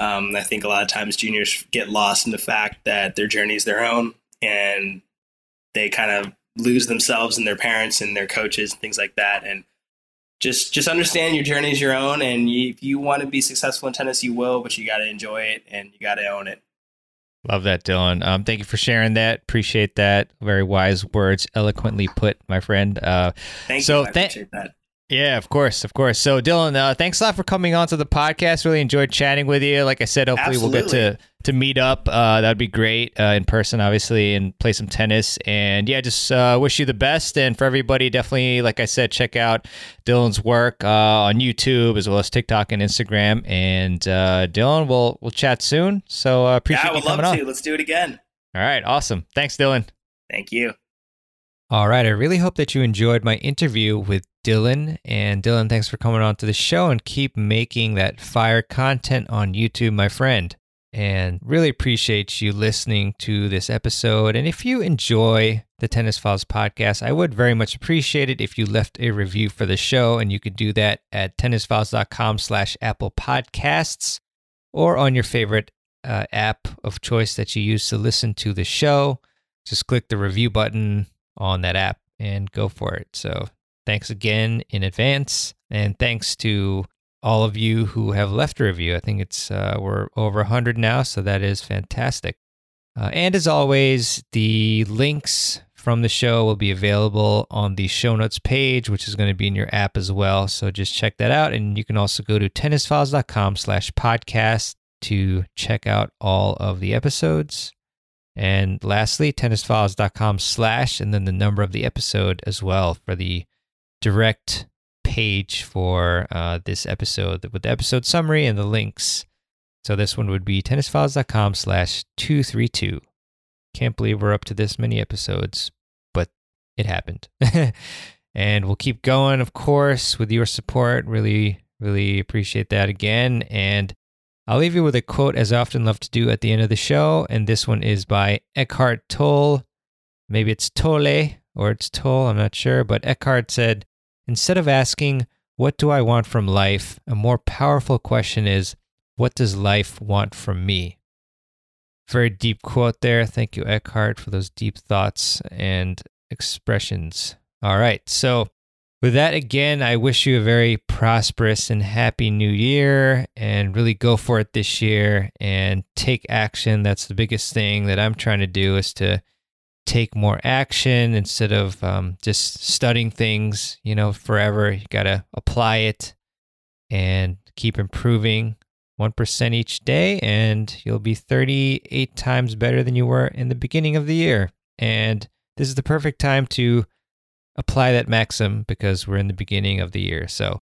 Um, i think a lot of times juniors get lost in the fact that their journey is their own and they kind of lose themselves and their parents and their coaches and things like that. And just just understand your journey is your own, and you, if you want to be successful in tennis, you will, but you got to enjoy it and you got to own it. Love that, Dylan. Um, thank you for sharing that. Appreciate that. Very wise words, eloquently put, my friend. Uh, Thank so you. I appreciate that. Yeah, of course, of course. So, Dylan, uh, thanks a lot for coming on to the podcast. Really enjoyed chatting with you. Like I said, hopefully we'll get to to meet up. Uh, that'd be great uh, in person, obviously, and play some tennis. And yeah, just uh, wish you the best. And for everybody, definitely, like I said, check out Dylan's work uh, on YouTube as well as TikTok and Instagram. And uh, Dylan, we'll we'll chat soon. So appreciate yeah, I would you coming love on. to. Let's do it again. All right, awesome. Thanks, Dylan. Thank you. All right. I really hope that you enjoyed my interview with Dylan. And Dylan, thanks for coming on to the show and keep making that fire content on YouTube, my friend. And really appreciate you listening to this episode. And if you enjoy the Tennis Files podcast, I would very much appreciate it if you left a review for the show. And you could do that at tennisfiles.com slash Apple Podcasts or on your favorite uh, app of choice that you use to listen to the show. Just click the review button on that app and go for it. So thanks again in advance. And thanks to all of you who have left a review. I think it's uh, we're over 100 now, so that is fantastic. Uh, and as always, the links from the show will be available on the show notes page, which is going to be in your app as well. So just check that out. And you can also go to tennisfiles.com slash podcast to check out all of the episodes. And lastly, tennisfiles.com slash and then the number of the episode as well for the direct page for uh, this episode with the episode summary and the links. So this one would be tennisfiles.com slash 232. Can't believe we're up to this many episodes, but it happened. and we'll keep going, of course, with your support. Really, really appreciate that again. And I'll leave you with a quote, as I often love to do at the end of the show. And this one is by Eckhart Tolle. Maybe it's Tolle or it's Tolle, I'm not sure. But Eckhart said, Instead of asking, What do I want from life? a more powerful question is, What does life want from me? Very deep quote there. Thank you, Eckhart, for those deep thoughts and expressions. All right. So, with that, again, I wish you a very prosperous and happy new year and really go for it this year and take action. That's the biggest thing that I'm trying to do is to take more action instead of um, just studying things, you know, forever. You got to apply it and keep improving 1% each day, and you'll be 38 times better than you were in the beginning of the year. And this is the perfect time to apply that maxim because we're in the beginning of the year. So,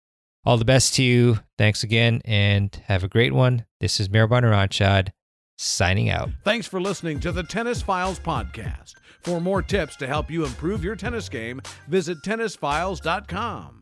all the best to you. Thanks again and have a great one. This is Mehrban Iranshad signing out. Thanks for listening to the Tennis Files podcast. For more tips to help you improve your tennis game, visit tennisfiles.com.